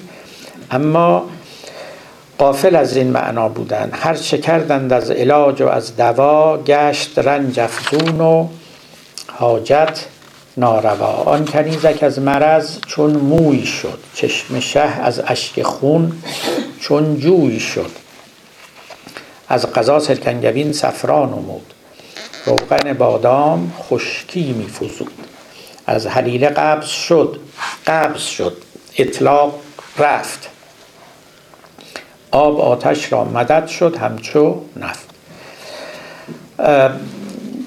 اما قافل از این معنا بودن. هر چه کردند از علاج و از دوا گشت رنج افزون و حاجت ناروا. آن کنیزک از مرض چون موی شد. چشم شه از اشک خون چون جوی شد. از قضا سرکنگوین سفران نمود. روغن بادام خشکی میفزود. از حلیله قبض شد قبض شد اطلاق رفت. آب آتش را مدد شد همچو نفت.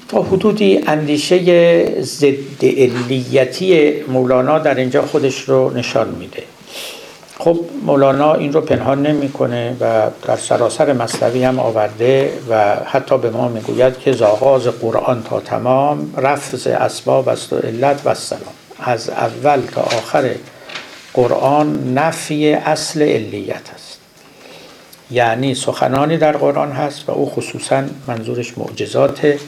تا حدودی اندیشه ضد علیتی مولانا در اینجا خودش رو نشان میده. خب مولانا این رو پنهان نمی‌کنه و در سراسر مصنوی هم آورده و حتی به ما می‌گوید که زاغاز قرآن تا تمام رفض اسباب است و علت و سلام از اول تا آخر قرآن نفی اصل علیت است. یعنی سخنانی در قرآن هست و او خصوصا منظورش معجزاته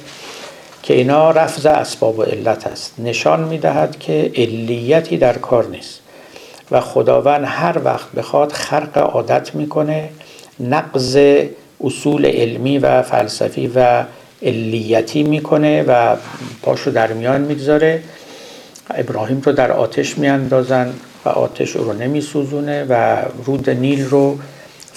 که اینا رفض اسباب و علت است. نشان می‌دهد که علیتی در کار نیست. و خداوند هر وقت بخواد خرق عادت می‌کنه نقض اصول علمی و فلسفی و علیتی می‌کنه و پاشو در میان می‌گذاره. ابراهیم رو در آتش میاندازن و آتش رو نمیسوزونه و رود نیل رو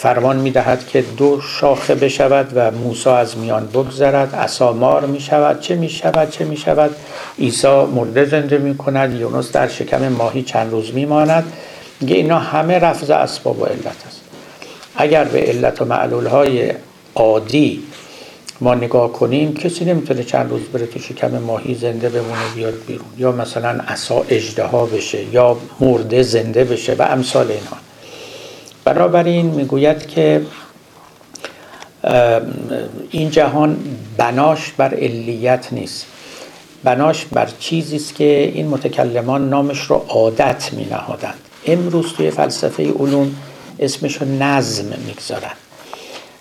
فرمان می‌دهد که دو شاخه بشود و موسی از میان بگذرد اسامار می شود چه می شود چه می شود عیسی مرده زنده می کند یونس در شکم ماهی چند روز می ماند میگه اینا همه رفض اسباب و علت است. اگر به علت و معلول های عادی ما نگاه کنیم کسی نمی‌تونه چند روز بره تو شکم ماهی زنده بمونه بیاد بیرون. یا مثلا عصا اجدها بشه یا مرده زنده بشه و امثال اینها. بنابراین می‌گوید که این جهان بناش بر علیت نیست. بناش بر چیزی است که این متکلمان نامش رو عادت می نهادند امروز توی فلسفه علوم اسمش رو نظم می‌گذارن.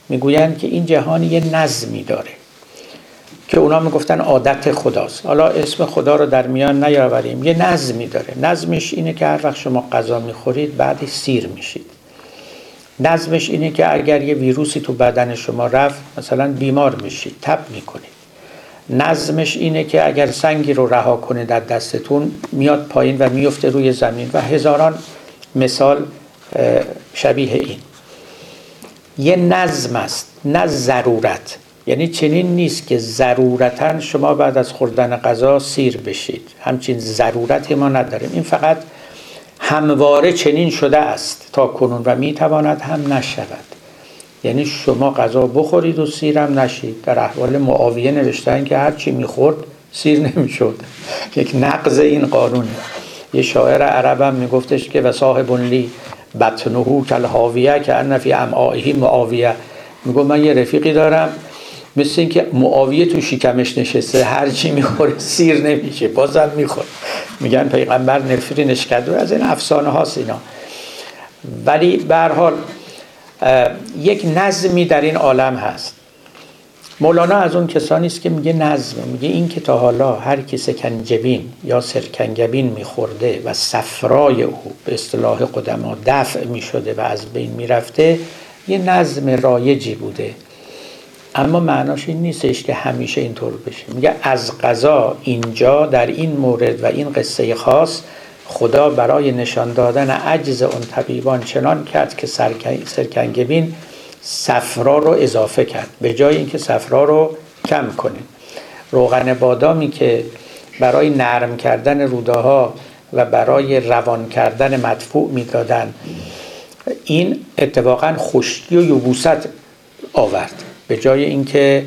می‌گویند که این جهان یه نظمی داره که اونا می‌گفتن عادت خداست. حالا اسم خدا رو در میان نیاوریم یه نظمی داره. نظمش اینه که هر وقت شما غذا می‌خورید بعدش سیر میشید. نظمش اینه که اگر یه ویروسی تو بدن شما رفت مثلا بیمار میشید تب می‌کنید نظمش اینه که اگر سنگی رو رها کنه در دستتون میاد پایین و میفته روی زمین و هزاران مثال شبیه این. یه نظم است نه ضرورت. یعنی چنین نیست که ضرورتا شما بعد از خوردن غذا سیر بشید. همچین ضرورت ما نداریم. این فقط همواره چنین شده است تا کنون و می‌تواند هم نشود. یعنی شما غذا بخورید و سیرم نشید. در احوال معاویه نوشتن که هر چی می‌خورد سیر نمی‌شد. یک نقض این قانون. یه شاعر عربم میگفتش که و صاحب لی بطنهو کل که ان فی امعائه معاویه میگو من یه رفیقی دارم مثل اینکه معاویه تو شکمش نشسته هر چی می‌خوره سیر نمیشه بازم می‌خوره. میگن پیغمبر نفرینش کرد از این افسانه هاست اینا. ولی به حال یک نظمی در این عالم هست. مولانا از اون کسانی است که میگه نظم میگه این که تا حالا هر کی سکنجبین یا سرکنگبین میخورده و سفرای او به اصطلاح قدما دفع می‌شده و از بین می‌رفته یه نظم رایجی بوده. اما معناش این نیستش که همیشه اینطور بشه. میگه از قضا اینجا در این مورد و این قصه خاص خدا برای نشان دادن عجز اون طبیبان چنان کرد که سرکنگبین صفرا رو اضافه کرد. به جای اینکه صفرا رو کم کنه. روغن بادامی که برای نرم کردن روداها و برای روان کردن مدفوع می‌دادن این اتفاقا خشکی و یبوست آورد. به جای اینکه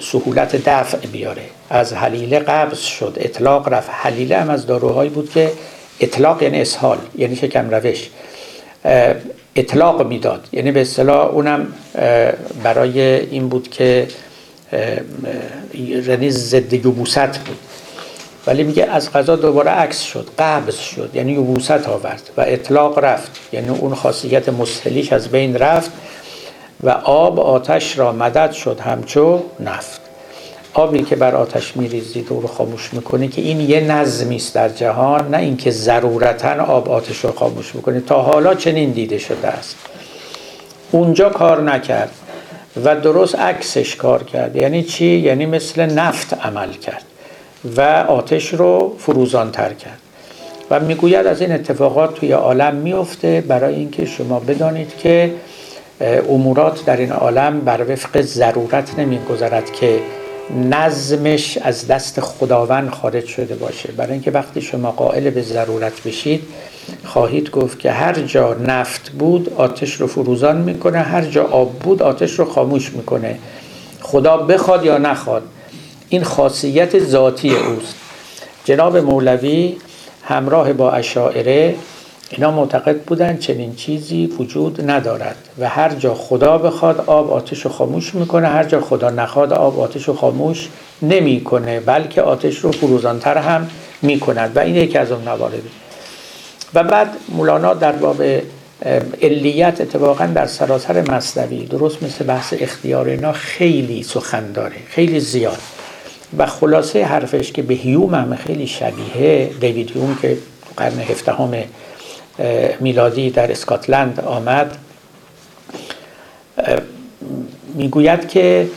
سهولت دفع بیاره. از حلیله قبض شد اطلاق رفت. حلیله هم از داروهایی بود که اطلاق یعنی اسهال یعنی شکم روش. اطلاق می‌داد. یعنی به اصطلاح اونم برای این بود که یعنی ضد یبوست بود. ولی میگه از غذا دوباره عکس شد قبض شد. یعنی یبوست آورد و اطلاق رفت. یعنی اون خاصیت مسهلیش از بین رفت. و آب آتش را مدد شد همچو نفت. آبی که بر آتش میریزید او رو خاموش می‌کنه که این یه نظمی است در جهان نه اینکه ضرورتا آب آتش رو خاموش می‌کنه تا حالا چنین دیده شده است. اونجا کار نکرد و درست عکسش کار کرد. یعنی چی؟ یعنی مثل نفت عمل کرد و آتش رو فروزان تر کرد. و می‌گوید از این اتفاقات توی عالم میفته برای اینکه شما بدانید که امورات در این عالم بر وفق ضرورت نمیگذرد که نظمش از دست خداوند خارج شده باشه. برای اینکه وقتی شما قائل به ضرورت بشید خواهید گفت که هر جا نفت بود آتش رو فروزان می‌کنه هر جا آب بود آتش رو خاموش می‌کنه. خدا بخواد یا نخواد این خاصیت ذاتی اوست. جناب مولوی همراه با اشاعره اینا معتقد بودن چنین چیزی وجود ندارد و هر جا خدا بخواد آب آتش رو خاموش می‌کنه هر جا خدا نخواد آب آتش رو خاموش نمی‌کنه بلکه آتش رو فروزانتر هم می‌کند و این یکی از اون مواردی. و بعد مولانا در باب علیت اتفاقا در سراسر مصنوی درست مثل بحث اختیار اینا خیلی سخن داره خیلی زیاد. و خلاصه حرفش که به هیوم هم خیلی شبیه دیوید هیوم که قرن هفدهم میلادی در اسکاتلند آمد. می‌گوید که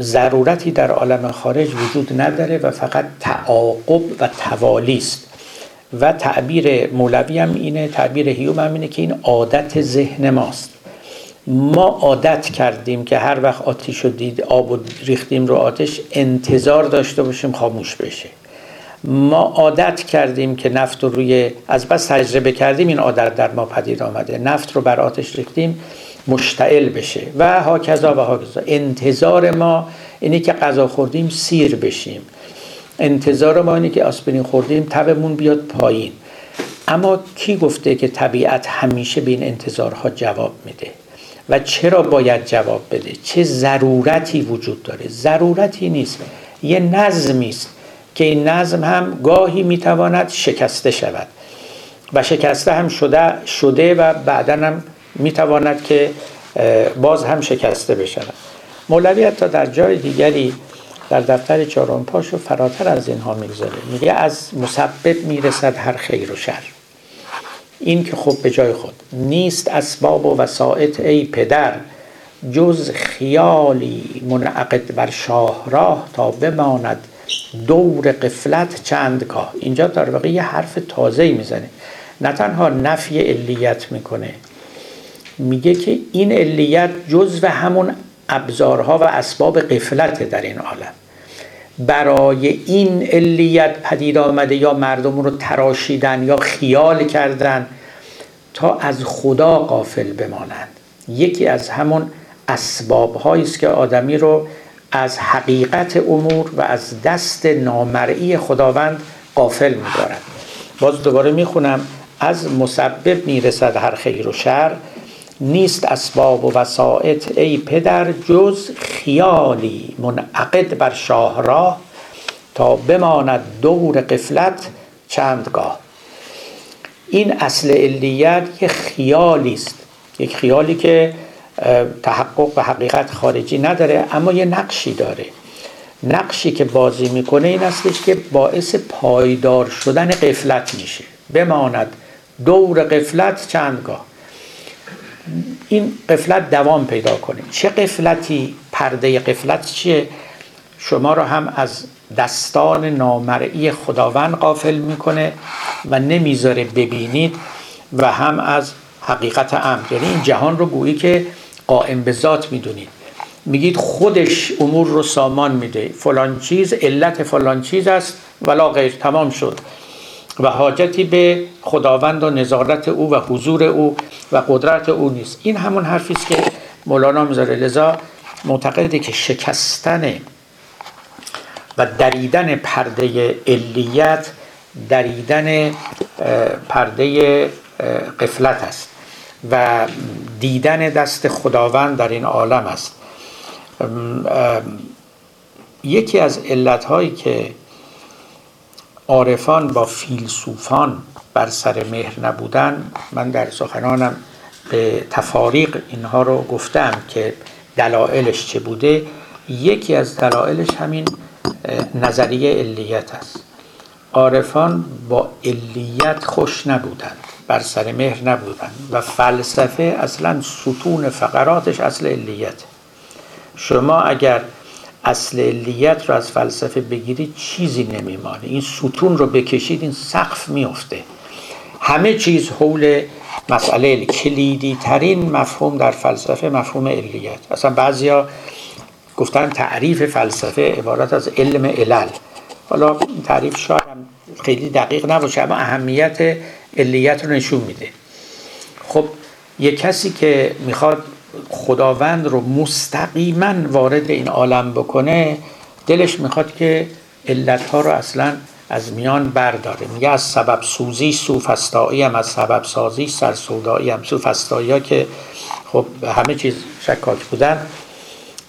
ضرورتی در عالم خارج وجود نداره و فقط تعاقب و توالی است. و تعبیر مولوی هم اینه تعبیر هیوم هم اینه که این عادت ذهن ماست. ما عادت کردیم که هر وقت آتیش رو دید آب و ریختیم رو آتش انتظار داشته باشیم خاموش بشه. ما عادت کردیم که نفت رو روی از بس تجربه کردیم این عادت در ما پدید آمده. نفت رو بر آتش ریختیم مشتعل بشه. و هاکذا و هاکذا. انتظار ما اینه که غذا خوردیم سیر بشیم. انتظار ما اینه که آسپرین خوردیم تبمون بیاد پایین. اما کی گفته که طبیعت همیشه به این انتظارها جواب میده؟ و چرا باید جواب بده؟ چه ضرورتی وجود داره؟ ضرورتی نیست. یه نظمی است. که این نظم هم گاهی می‌تواند شکسته شود و شکسته هم شده شده و بعدا هم می‌تواند که باز هم شکسته بشود. مولوی حتی در جای دیگری در دفتر چهارم پاشو فراتر از اینها می‌گذاره. میگه از مسبب می‌رسد هر خیر و شر. این که خب به جای خود نیست اسباب و وسائط ای پدر جز خیالی منعقد بر شاهراه تا بماند دور قفلت چندگاه اینجا در واقع یه حرف تازه می‌زنه. نه تنها نفی علیت می‌کنه میگه که این علیت جزو همون ابزارها و اسباب قفلت در این عالم. برای این علیت پدید آمده یا مردم رو تراشیدن یا خیال کردن تا از خدا قافل بمانند. یکی از همون اسباب است که آدمی رو از حقیقت امور و از دست نامرئی خداوند قافل میدارد. باز دوباره می‌خونم از مسبب می‌رسد هر خیر و شر نیست اسباب و وسائط ای پدر جز خیالی منعقد بر شاهراه تا بماند دور قفلت چندگاه. این اصل علیت یک خیالی است یک خیالی که تحقق و حقیقت خارجی نداره اما یه نقشی داره. نقشی که بازی می‌کنه این استش که باعث پایدار شدن قفلت میشه. بماند دور قفلت چندگاه این قفلت دوام پیدا کنه. چه قفلتی پرده قفلت چیه؟ شما رو هم از دستان نامرئی خداوند قافل می‌کنه و نمی‌ذاره ببینید و هم از حقیقت امر یعنی این جهان رو گویی که قائم به ذات می‌دونید. میگید خودش امور رو سامان میده. فلان چیز علت فلان چیز است ولا غیر. تمام شد. و حاجتی به خداوند و نظارت او و حضور او و قدرت او نیست. این همون حرفی است که مولانا می‌ذاره. لذا معتقده که شکستن و دریدن پرده علیت دریدن پرده قفلت است. و دیدن دست خداوند در این عالم است. یکی از علتهایی که عارفان با فیلسوفان بر سر مهر نبودن من در سخنانم به تفاریق اینها رو گفتم که دلایلش چه بوده یکی از دلایلش همین نظریه علیت است. عارفان با علیت خوش نبودند. بر سر مهر نبودند و فلسفه اصلا ستون فقراتش اصل علیت. شما اگر اصل علیت رو از فلسفه بگیرید چیزی نمیمانه. این ستون رو بکشید این سقف میفته همه چیز حول مسئله کلیدی ترین مفهوم در فلسفه مفهوم علیت. اصلا بعضیا گفتن تعریف فلسفه عبارت از علم علل. حالا تعریف شاید خیلی دقیق نباشه اما اهمیت علیت رو نشون میده. خب یه کسی که می‌خواد خداوند رو مستقیما وارد این عالم بکنه دلش می‌خواد که علتها رو اصلا از میان برداره. میگه از سبب سوزی سوفستایی هم از سبب سازی سرسودایی هم. سوفستایی ها که خب همه چیز شکاک بودن.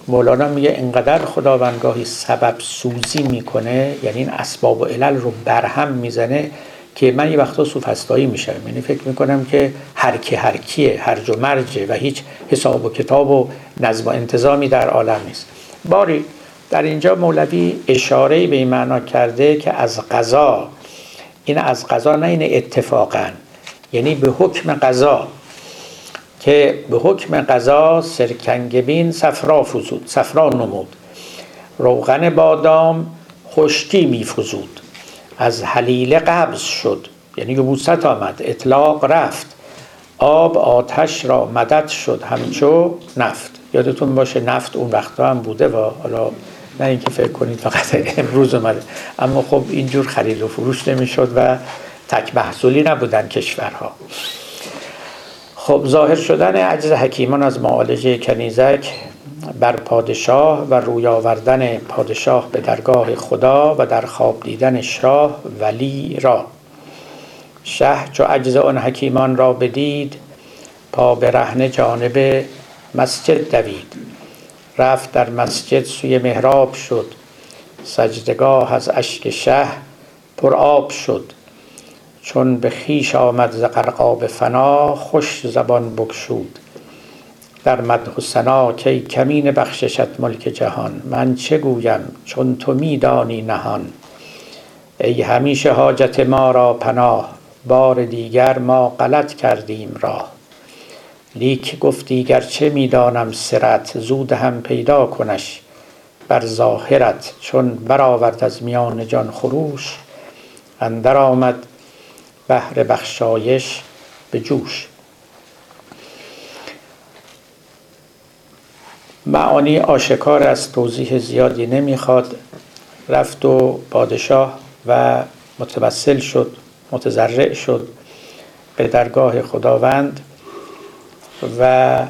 مولانا میگه انقدر خداوندگاهی سبب سوزی می‌کنه یعنی این اسباب و علل رو برهم می‌زنه که من یه وقتا سوفستایی میشم. یعنی فکر می‌کنم که هر کی هر کیه هرج و مرجه و هیچ حساب و کتاب و نظم و انتظامی در عالم نیست. باری در اینجا مولوی اشاره به این معنا کرده که از قضا این از قضا نه این اتفاقا. یعنی به حکم قضا که به حکم قضا سرکنگبین صفرا فزود صفرا نمود. روغن بادام خشکی میفزود. از حلیله قبض شد. یعنی یبوست آمد. اطلاق رفت. آب آتش را مدد شد. همچو نفت. یادتون باشه نفت اون وقتا هم بوده و حالا نه اینکه فکر کنید فقط امروز اومده. اما خب اینجور خرید و فروش نمی‌شد و تک محصولی نبودن کشورها. خب ظاهر شدن عجز حکیمان از معالجه کنیزک بر پادشاه و روی آوردن پادشاه به درگاه خدا و در خواب دیدن شاه ولی را. شه چو عجز آن حکیمان را بدید پا به رهن جانب مسجد دوید. رفت در مسجد سوی محراب شد. سجدگاه از اشک شه پر آب شد. چون به خیش آمد ز غرقاب فنا خوش زبان بگشود. در مدح و سنا کی کمین بخششت ملک جهان. من چه گویم چون تو میدانی نهان. ای همیشه حاجت ما را پناه بار دیگر ما غلط کردیم راه. لیک گفتی گرچه می‌دانم سرت زود هم پیدا کنش بر ظاهرت چون برآورد از میان جان خروش. اندر آمد بهر بخشایش به جوش. معانی آشکار از توضیح زیادی نمی‌خواد. رفت و پادشاه و متوسل شد متضرع شد به درگاه خداوند و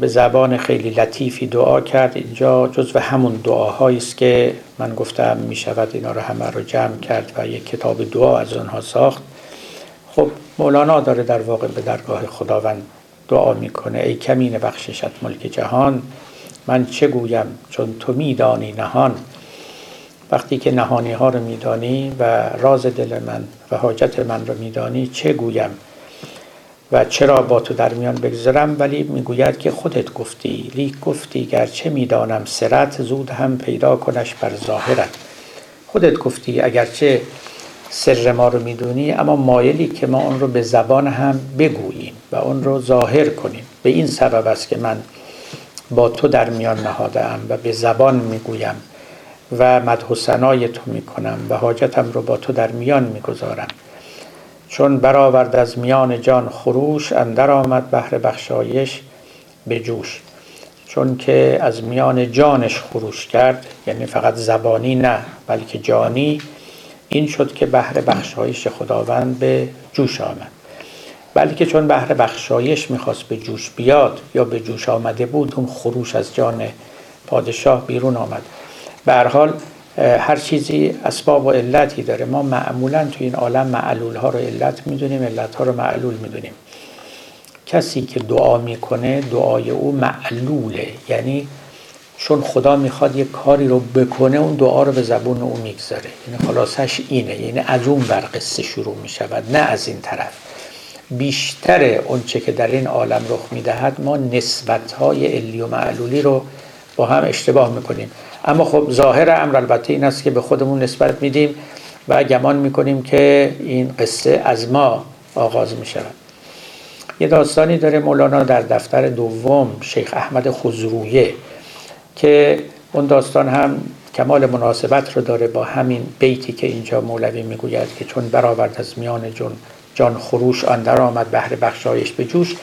به زبان خیلی لطیفی دعا کرد. اینجا جزو همون دعاهایی است که من گفتم می شود اینا رو همه رو جمع کرد و یک کتاب دعا از آنها ساخت. خب مولانا داره در واقع به درگاه خداوند دعا می‌کنه. ای کمین بخششت ملک جهان من چه گویم چون تو میدانی نهان؟ وقتی که نهانی ها رو میدانی و راز دل من و حاجت من رو میدانی چه گویم؟ و چرا با تو در میان بگذرم؟ ولی می‌گوید که خودت گفتی. لیک گفتی گرچه می‌دانم سرت زود هم پیدا کنش بر ظاهرت. خودت گفتی اگرچه سر ما رو می‌دونی اما مایلی که ما اون رو به زبان هم بگوییم و اون رو ظاهر کنیم. به این سبب است که من با تو در میان نهادم و به زبان می‌گویم و مدح و ثنای تو می‌کنم و حاجتم رو با تو در میان می‌گذارم. چون برآورد از میان جان خروش اندر آمد بهر بخشایش به جوش. چون که از میان جانش خروش کرد یعنی فقط زبانی نه بلکه جانی این شد که بهر بخشایش خداوند به جوش آمد. بلکه چون بهر بخشایش می‌خواست به جوش بیاد یا به جوش آمده بود اون خروش از جان پادشاه بیرون آمد. به حال هر چیزی اسباب و علتی داره. ما معمولا تو این عالم معلول ها رو علت می‌دونیم علت ها رو معلول می‌دونیم. کسی که دعا می‌کنه دعای او معلوله. یعنی چون خدا می‌خواد یک کاری رو بکنه اون دعا رو به زبون او می‌گذاره. یعنی خلاصش اینه. یعنی از اون بر قصه شروع می‌شود نه از این طرف. بیشتر اونچه که در این عالم رخ می‌دهد ما نسبت های علی و معلولی رو با هم اشتباه می‌کنیم. اما خب ظاهر امر البته این است که به خودمون نسبت میدیم و گمان می‌کنیم که این قصه از ما آغاز می‌شود. یه داستانی داره مولانا در دفتر دوم شیخ احمد خزرویه که اون داستان هم کمال مناسبت رو داره با همین بیتی که اینجا مولوی می‌گوید که چون برآورد از میان جان, جان خروش آن در آمد بهر بخشایش به جوش.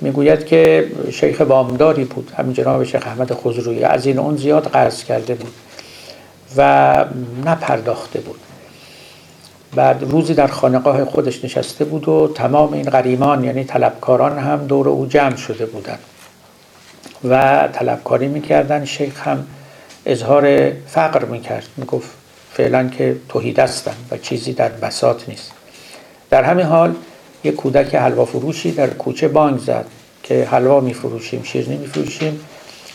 می‌گوید که شیخ وامداری بود همین جناب شیخ احمد خزروی از این اون زیاد قرض کرده بود و نپرداخته بود. بعد روزی در خانقاه خودش نشسته بود و تمام این غریمان یعنی طلبکاران هم دور او جمع شده بودند. و طلبکاری می‌کردن. شیخ هم اظهار فقر می‌کرد. می‌گفت فعلا که توحید هستم و چیزی در بساط نیست. در همین حال یک کودک حلوا فروشی در کوچه بانگ زد که حلوا میفروشیم شیرینی میفروشیم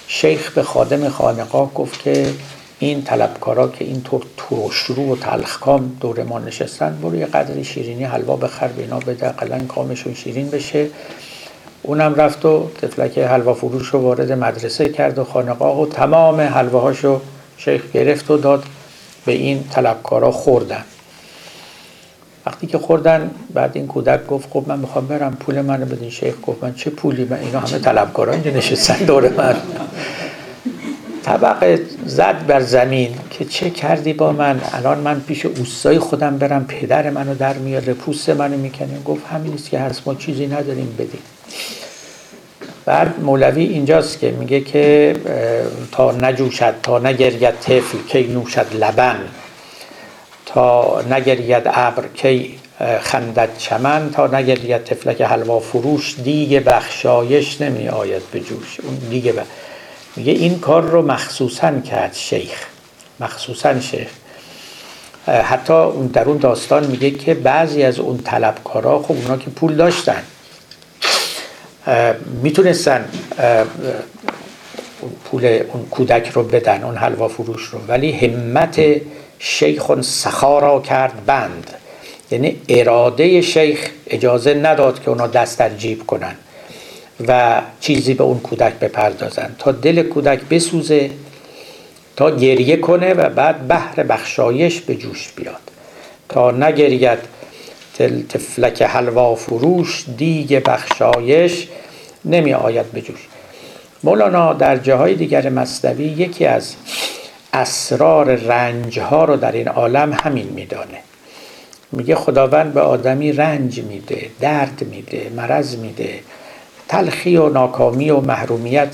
شیخ به خادم خانقاه گفت که این طلبکارا که اینطور ترشرو و تلخکام دور ما نشستن برو یه قدری شیرینی حلوا بخر به اینا بده قلن کامشون شیرین بشه. اونم رفت و تفلک حلوا فروش رو وارد مدرسه کرد و خانقاه و تمام حلواهاشو شیخ گرفت و داد به این طلبکارا خوردن. وقتی که خوردن بعد این کودک گفت خب من می‌خوام برم پول منو بدین. شیخ گفت من چه پولی؟ من اینا همه طلبکارا اینجا نشستن دور من. طبق زد بر زمین که چه کردی با من؟ الان من پیش اوستای خودم برم پدر منو در میاره پوست منو می‌کنیم گفت همین است که هست ما چیزی نداریم بدیم بعد مولوی اینجاست که میگه که تا نجوشد تا نگرید طفل کی نوشد لبن تا نگرید ابر کی خندد چمن تا نگرید تفلک حلوا فروش دیگه بخشایش نمی آید به جوش. اون دیگه میگه این کار رو مخصوصا کرد شیخ. مخصوصا شیخ. حتی اون در اون داستان میگه که بعضی از اون طلبکارا خب اونا که پول داشتن می‌تونستن پول اون کودک رو بدن اون حلوا فروش رو ولی همت شیخ سخا را کرد بند. یعنی اراده شیخ اجازه نداد که اونا دست در جیب کنن و چیزی به اون کودک بپردازن. تا دل کودک بسوزه تا گریه کنه و بعد بحر بخشایش به جوش بیاد. تا نگرید تل تفلک حلوا فروش دیگ بخشایش نمی آید به جوش. مولانا در جاهای دیگر مصنوی یکی از اسرار رنج ها رو در این عالم همین میدانه. میگه خداوند به آدمی رنج میده درد میده مرض میده. تلخی و ناکامی و محرومیت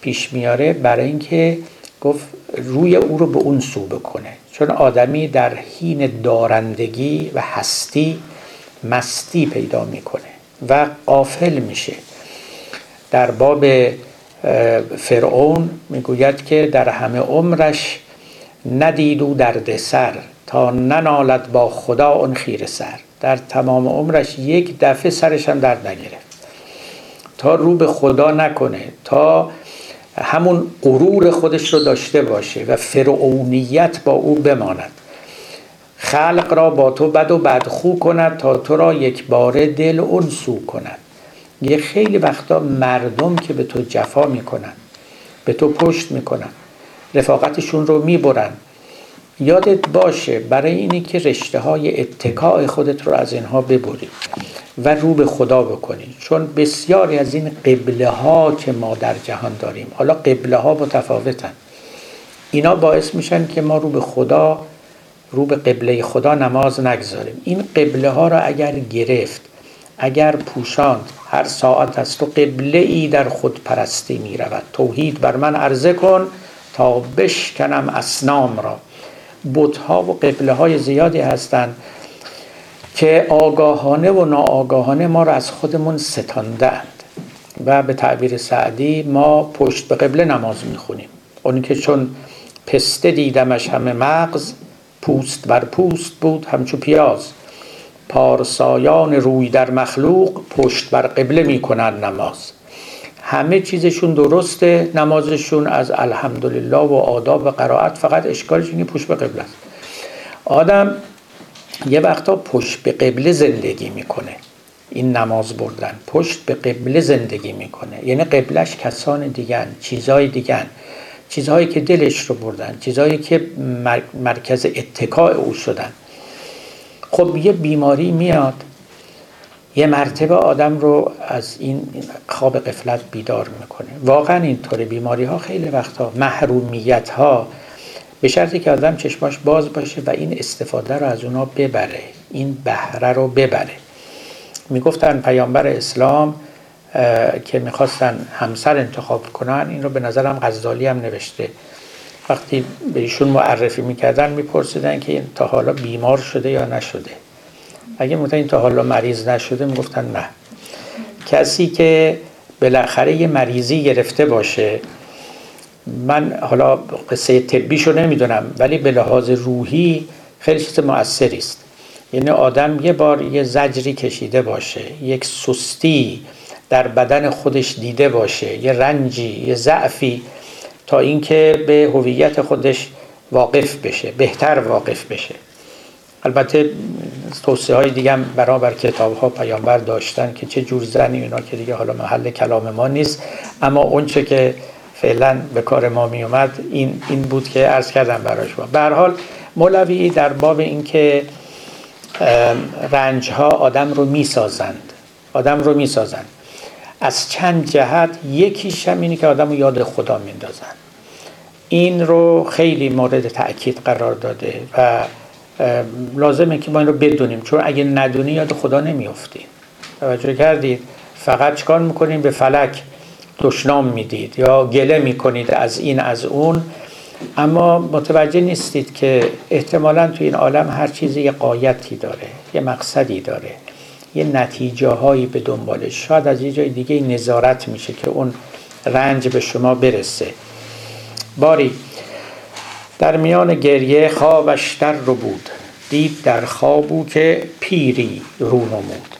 پیش میاره برای اینکه گفت روی او رو به اون سو بکنه. چون آدمی در حین دارندگی و هستی مستی پیدا می‌کنه و قافل میشه. در باب فرعون می‌گوید که در همه عمرش ندید او درد سر تا ننالد با خدا اون خیر سر. در تمام عمرش یک دفعه سرش هم درد نگرفت. تا رو به خدا نکنه تا همون غرور خودش رو داشته باشه و فرعونیت با او بماند. خلق را با تو بد و بدخو کند تا تو را یک باره دل اون سو کند. یه خیلی وقتا مردم که به تو جفا می‌کنن به تو پشت می‌کنن رفاقتشون رو می‌برن. یادت باشه برای اینی که رشته های اتکاع خودت رو از اینها ببری و رو به خدا بکنی. چون بسیاری از این قبله ها که ما در جهان داریم حالا قبله ها متفاوتن. اینا باعث میشن که ما رو به خدا رو به قبله خدا نماز نگذاریم. این قبله ها را اگر گرفت اگر پوشاند هر ساعت از تو قبله ای در خود پرستی می رود توحید بر من عرضه کن تا بشکنم اسنام را. بتها و قبله های زیادی هستند که آگاهانه و ناآگاهانه ما را از خودمون ستاندند و به تعبیر سعدی ما پشت به قبله نماز می‌خونیم. اونی که چون پسته دیدمش همه مغز پوست بر پوست بود همچو پیاز. پارسایان روی در مخلوق پشت بر قبله می‌کنن نماز. همه چیزشون درسته نمازشون از الحمدلله و آداب و قرائت فقط اشکالش اینه پشت به قبله است. آدم یه وقتا پشت به قبله زندگی می‌کنه. این نماز بردن. پشت به قبله زندگی می‌کنه. یعنی قبلش کسان دیگن چیزهای دیگن چیزهایی که دلش رو بردن چیزهایی که مرکز اتکاع او شدن. خب یه بیماری میاد یه مرتبه آدم رو از این خواب قفلت بیدار می‌کنه. واقعا اینطور بیماری ها خیلی وقتا محرومیت ها به شرطی که آدم چشماش باز باشه و این استفاده رو از اونا ببره این بهره رو ببره. می‌گفتن پیامبر اسلام که می‌خواستن همسر انتخاب کنن این رو به نظرم غزالی هم نوشته. وقتی به ایشون معرفی می‌کردن میپرسیدن که این تا حالا بیمار شده یا نشده. اگه می‌گفتن این تا حالا مریض نشده می‌گفتن نه. کسی که بالاخره یه مریضی گرفته باشه من حالا قصه طبیشو نمی‌دونم ولی به لحاظ روحی خیلی چیز مؤثری است. یعنی آدم یه بار یه زجری کشیده باشه یک سستی در بدن خودش دیده باشه یه رنجی یه ضعفی تا اینکه به هویت خودش واقف بشه بهتر واقف بشه. البته توصیه های دیگه هم برابر کتاب ها پیامبر داشتن که چه جور زنی اینا که دیگه حالا محل کلام ما نیست. اما اونچه که فعلا به کار ما می اومد این, این بود که عرض کردم برای شما. حال مولوی در باب اینکه رنج ها آدم رو می‌سازند آدم رو می‌سازند. از چند جهت یکیش هم اینه که آدم رو یاد خدا میندازن. این رو خیلی مورد تاکید قرار داده و لازمه که ما این رو بدونیم چون اگه ندونی یاد خدا نمیافتیم توجه کردید؟ فقط چکار می‌کنیم به فلک دشنام می‌دید یا گله می‌کنید از این از اون. اما متوجه نیستید که احتمالا تو این عالم هر چیزی یه قایتی داره یه مقصدی داره. یه نتیجه هایی به دنبالش شاید از یه جای دیگه نظارت میشه که اون رنج به شما برسه. باری در میان گریه خوابش در رو بود. دید در خوابو که پیری رو نمود.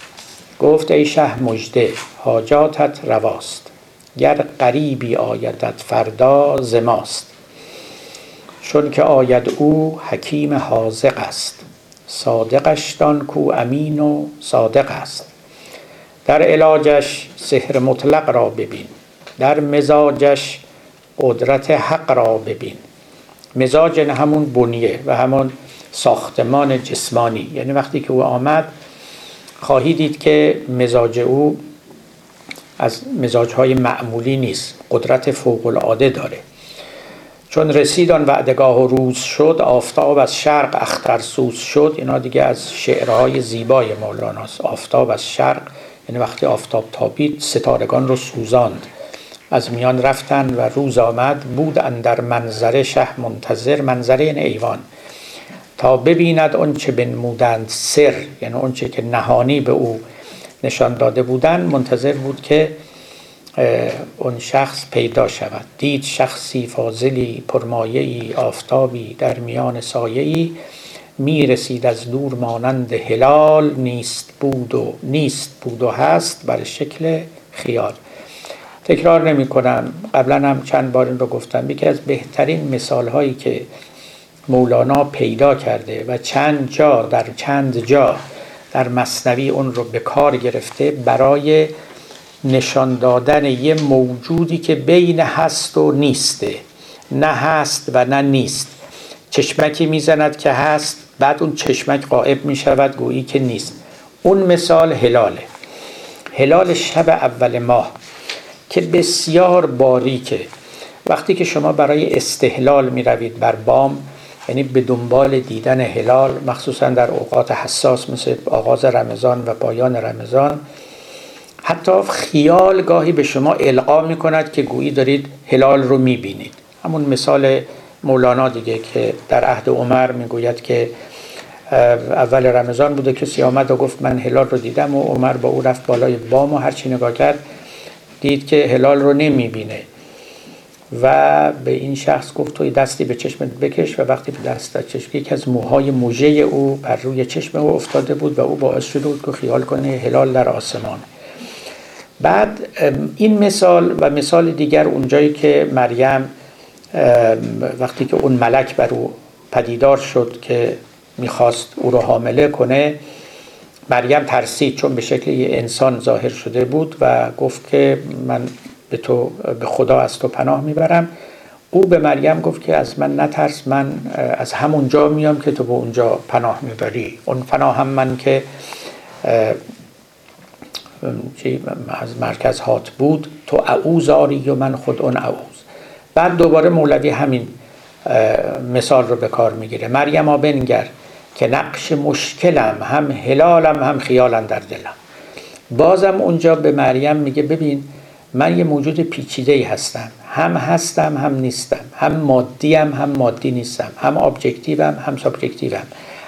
گفت ای شه مجده حاجاتت رواست. گر قریبی آیدت فردا زماست. چون که آید او حکیم حاضق است. صادقش دان کو امین و صادق است. در علاجش سحر مطلق را ببین. در مزاجش قدرت حق را ببین. مزاج همون بنیه و همون ساختمان جسمانی. یعنی وقتی که او آمد خواهی دید که مزاج او از مزاجهای معمولی نیست. قدرت فوق العاده داره. چون رسید آن وعدگاه و روز شد آفتاب از شرق اخترسوز شد. اینا دیگه از شعرهای زیبای مولاناست. آفتاب از شرق یعنی وقتی آفتاب تابید ستارگان رو سوزاند. از میان رفتن و روز آمد بود در منظره شه منتظر منظره این ایوان. تا ببیند آنچه بنمودند سر یعنی آنچه که نهانی به او نشان داده بودند منتظر بود که اون شخص پیدا شود. دید شخصی فاضلی پرمایه‌ای آفتابی در میان سایه‌ای. می رسید از دور مانند هلال. نیست بود و نیست بود و هست بر شکل خیال. تکرار نمی کنم قبلا هم چند بار این رو گفتم. یکی از بهترین مثال هایی که مولانا پیدا کرده و چند جا در چند جا در مصنوی اون رو به کار گرفته برای نشان دادن یه موجودی که بین هست و نیسته. نه هست و نه نیست. چشمکی می‌زند که هست بعد اون چشمک قائب می شود گویی که نیست. اون مثال هلاله. هلال شب اول ماه که بسیار باریکه. وقتی که شما برای استهلال می روید بر بام یعنی به دنبال دیدن هلال مخصوصا در اوقات حساس مثل آغاز رمضان و پایان رمضان حتی خیال گاهی به شما القا می کند که گویی دارید هلال رو می بینید همون مثال مولانا دیگه که در عهد عمر می‌گوید که اول رمضان بوده کسی آمد و گفت من هلال رو دیدم و عمر با او رفت بالای بام و هرچی نگاه کرد دید که هلال رو نمی‌بینه. و به این شخص گفت توی دستی به چشمت بکش و وقتی به دست چشم یکی از موهای موژه او بر روی چشم او افتاده بود و او باعث شده بود که خیال کنه هلال در آسمان. بعد این مثال و مثال دیگر اونجایی که مریم وقتی که اون ملک بر او پدیدار شد که می‌خواست او رو حامله کنه مریم ترسید چون به شکل یه انسان ظاهر شده بود و گفت که من به تو به خدا از تو پناه می‌برم. او به مریم گفت که از من نترس من از همون جا میام که تو به اونجا پناه می‌بری. اون پناه هم من که از مرکز هات بود. تو اعوز آری و من خود اون اعوز بعد دوباره مولوی همین مثال رو به کار می‌گیره. مریم ها بنگر که نقش مشکلم هم هلالم هم خیالم در دلم. بازم اونجا به مریم میگه ببین من یه موجود پیچیده ای هستم. هم هستم هم نیستم. هم مادیم هم مادی نیستم. هم objective م هم subjective م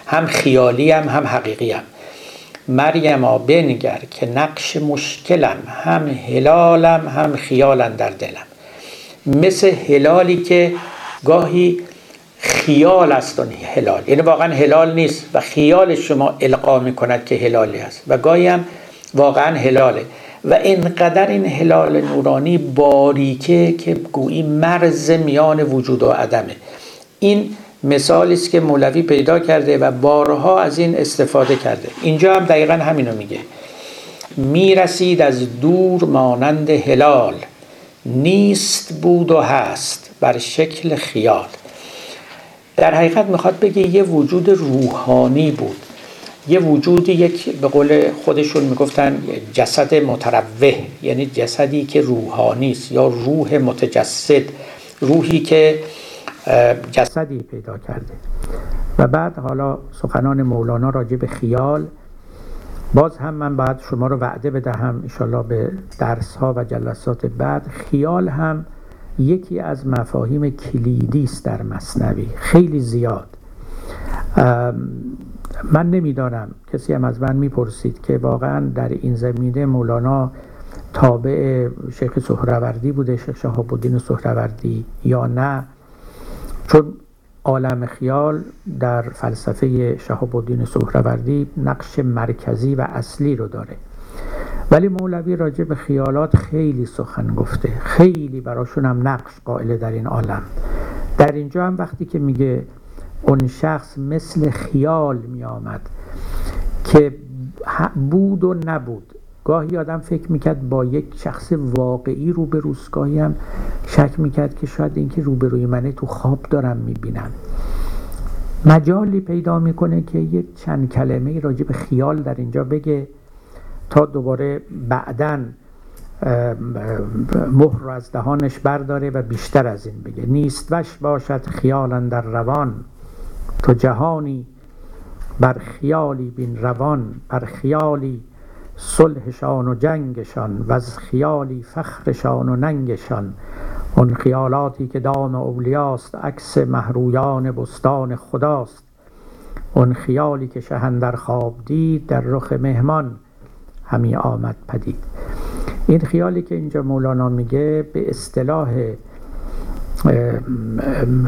هم خیالیم هم حقیقیم. مریم بنگر که نقش مشکلم هم هلالم هم خیالم در دلم. مثل هلالی که گاهی خیال است اون هلال. یعنی واقعا هلال نیست و خیال شما القا می کند که هلالی است. و گاهی هم واقعا هلاله. و اینقدر این هلال نورانی باریکه که گویی مرز میان وجود و عدمه. این مثالی است که مولوی پیدا کرده و بارها از این استفاده کرده. اینجا هم دقیقا همینو میگه. می‌رسید از دور مانند هلال. نیست بود و هست بر شکل خیال. در حقیقت می‌خواد بگه یه وجود روحانی بود. یه وجود یک به قول خودشون می‌گفتن جسد متروه یعنی جسدی که روحانی است یا روح متجسد روحی که جسدی پیدا کرده. و بعد حالا سخنان مولانا راجع به خیال. باز هم من باید شما رو وعده بدهم انشالله به درس ها و جلسات بعد. خیال هم یکی از مفاهیم کلیدی است در مصنوی خیلی زیاد. من نمی‌دانم. کسی هم از من می‌پرسید که واقعا در این زمینه مولانا تابع شیخ سهروردی بوده شیخ شهاب الدین سهروردی یا نه. چون عالم خیال در فلسفه شهاب الدین سهروردی نقش مرکزی و اصلی رو داره. ولی مولوی راجع به خیالات خیلی سخن گفته. خیلی براشون هم نقش قائل در این عالم. در اینجا هم وقتی که میگه اون شخص مثل خیال می آمد که بود و نبود. گاهی آدم فکر می‌کرد با یک شخص واقعی روبروست گاهی هم شک می‌کرد که شاید اینکه روبروی منه تو خواب دارم می‌بینم. مجالی پیدا می‌کنه که یک چند کلمه راجع به خیال در اینجا بگه تا دوباره بعدا مهر رو از دهانش برداره و بیشتر از این بگه. نیست وش باشد خیالا در روان. تو جهانی بر خیالی بین روان بر خیالی صلحشان و جنگشان و از خیالی فخرشان و ننگشان. اون خیالاتی که دام اولیاست عکس محرویان بستان خداست. اون خیالی که شهندر خواب دید در رخ مهمان همی آمد پدید. این خیالی که اینجا مولانا میگه به اصطلاح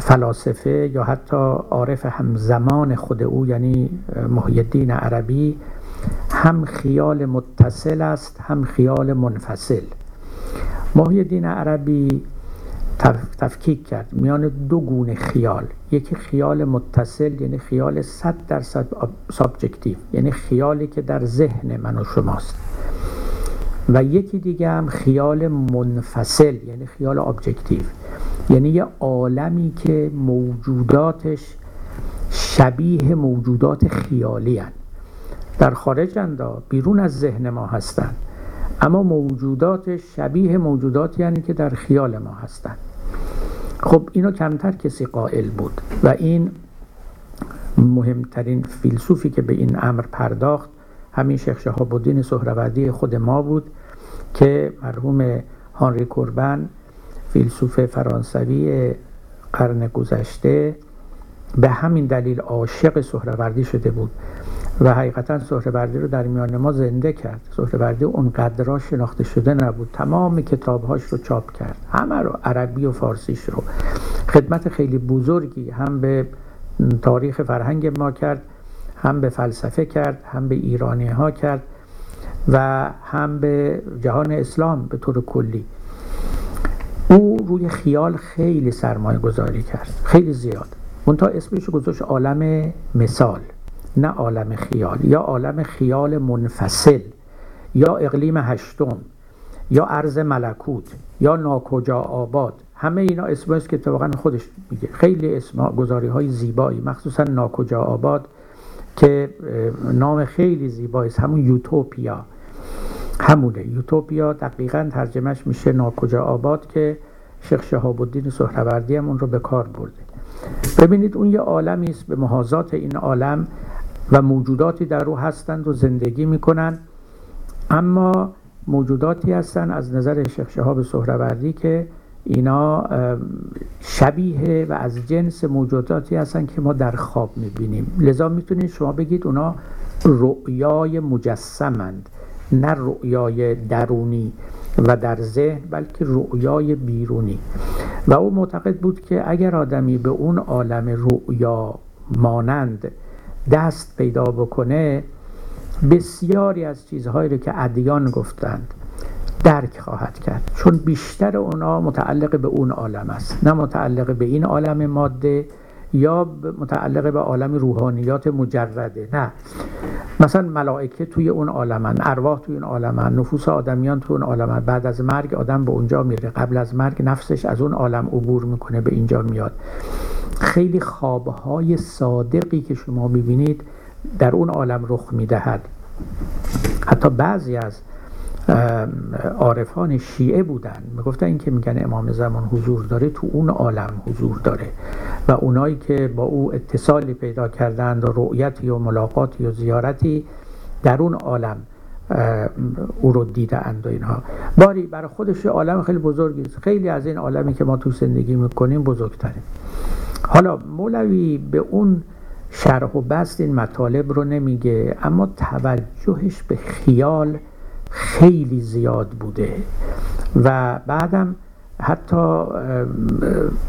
فلاسفه یا حتی عارف همزمان خود او یعنی محیدین عربی هم خیال متصل است هم خیال منفصل. محیدین عربی تفکیک کرد. میان دو گونه خیال یکی خیال متصل یعنی خیال صد درصد subjective یعنی خیالی که در ذهن من و شماست. و یکی دیگه هم خیال منفصل یعنی خیال objective یعنی یه عالمی که موجوداتش شبیه موجودات خیالین. در خارج عندا بیرون از ذهن ما هستند. اما موجوداتش شبیه موجوداتی یعنی که در خیال ما هستند. خب اینو کمتر کسی قائل بود و این مهمترین فیلسوفی که به این امر پرداخت همین شیخ شهاب الدین سهروردی خود ما بود که مرحوم هانری کوربن فیلسوف فرانسوی قرن گذشته به همین دلیل عاشق سهروردی شده بود. و حقیقتا سهروردی رو در میان ما زنده کرد. سهروردی اونقدر شناخته شده نبود. تمام کتابهاش رو چاپ کرد. همه رو عربی و فارسیش رو. خدمت خیلی بزرگی هم به تاریخ فرهنگ ما کرد هم به فلسفه کرد هم به ایرانی ها کرد و هم به جهان اسلام به طور کلی. او روی خیال خیلی سرمایه گذاری کرد. خیلی زیاد. منتها اسمش گذاشت عالم مثال. نه عالم خیال یا عالم خیال منفصل یا اقلیم هشتم یا عرض ملکوت یا ناکجا آباد. همه اینا اسم است که اتفاقا خودش میگه. خیلی اسم گذاری های زیبایی مخصوصا ناکجا آباد که نام خیلی زیبایی است. همون یوتوپیا. همونه. یوتوپیا دقیقا ترجمهش میشه ناکجا آباد که شیخ شهاب الدین سهروردی هم اون رو به کار برده. ببینید اون یه عالمی است. به محاضات این عالم و موجوداتی در او هستند و زندگی می‌کنند. اما موجوداتی هستند از نظر شیخ شهاب سهروردی که اینا شبیه و از جنس موجوداتی هستند که ما در خواب می‌بینیم. لذا می‌تونید شما بگید اونا رؤیای مجسمند نه رؤیای درونی و در ذهن بلکه رؤیای بیرونی. و او معتقد بود که اگر آدمی به اون عالم رؤیا مانند دست پیدا بکنه بسیاری از چیزهایی رو که ادیان گفتند درک خواهد کرد. چون بیشتر اونا متعلق به اون عالم است. نه متعلق به این عالم ماده یا متعلق به عالم روحانیات مجرده. نه. مثلا ملائکه توی اون عالمن ارواح توی اون عالمن نفوس آدمیان توی اون عالمن. بعد از مرگ آدم به اونجا میره. قبل از مرگ نفسش از اون عالم عبور می‌کنه به اینجا میاد. خیلی خوابهای صادقی که شما می‌بینید در اون عالم رخ می‌دهد. حتی بعضی از عارفان شیعه بودن. می‌گفتن این که میگن امام زمان حضور داره تو اون عالم حضور داره. و اونایی که با او اتصالی پیدا کردند و رؤیتی و ملاقاتی و زیارتی در اون عالم او رو دیده اند و اینها. باری برای خودش عالم خیلی بزرگی است. خیلی از این عالمی که ما تو زندگی می‌کنیم بزرگتره حالا مولوی به اون شرح و بست این مطالب رو نمیگه اما توجهش به خیال خیلی زیاد بوده. و بعدم حتی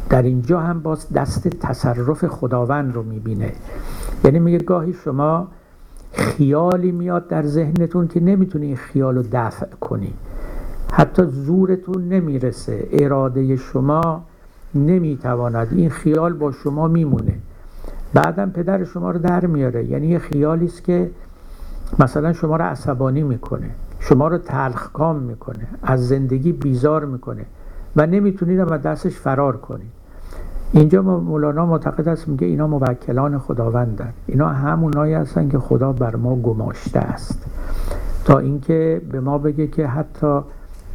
در اینجا هم باز دست تصرف خداوند رو می‌بینه. یعنی میگه گاهی شما خیالی میاد در ذهنتون که نمی‌تونی این خیال رو دفع کنی. حتی زورتون نمی‌رسه. اراده شما نمی‌تواند. این خیال با شما میمونه. بعدم پدر شما رو در میاره. یعنی یه خیالی است که مثلا شما رو عصبانی می‌کنه. شما رو تلخکام می‌کنه. از زندگی بیزار می‌کنه. و نمی‌تونید از دستش فرار کنید. اینجا مولانا معتقد است میگه اینا موکلان خداوندن. اینا همونایی هستن که خدا بر ما گماشته است. تا اینکه به ما بگه که حتی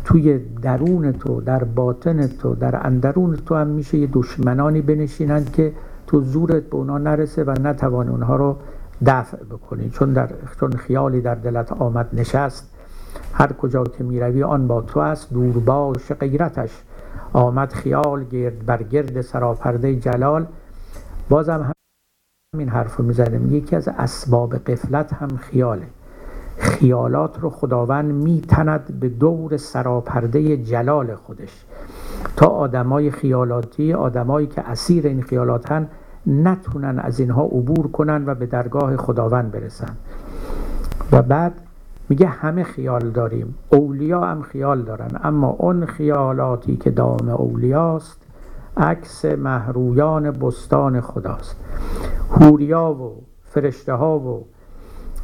توی درون تو در باطن تو در اندرون تو هم میشه یه دشمنانی بنشینند که تو زورت به اونا نرسه و نتوانی اونها رو دفع بکنی. چون در چون خیالی در دلت آمد نشست هر کجا که می‌روی آن با تو است دور باش غیرتش آمد خیال گرد بر گرد سراپرده جلال. بازم همین حرف رو می‌زنه یکی از اسباب قفلت هم خیاله. خیالات رو خداوند میتند به دور سراپرده جلال خودش. تا آدمای خیالاتی آدمایی که اسیر این خیالاتن نتونن از اینها عبور کنن و به درگاه خداوند برسن. و بعد میگه همه خیال داریم. اولیا هم خیال دارن. اما اون خیالاتی که دام اولیاست عکس محرویان بستان خداست. هوریا و فرشته ها و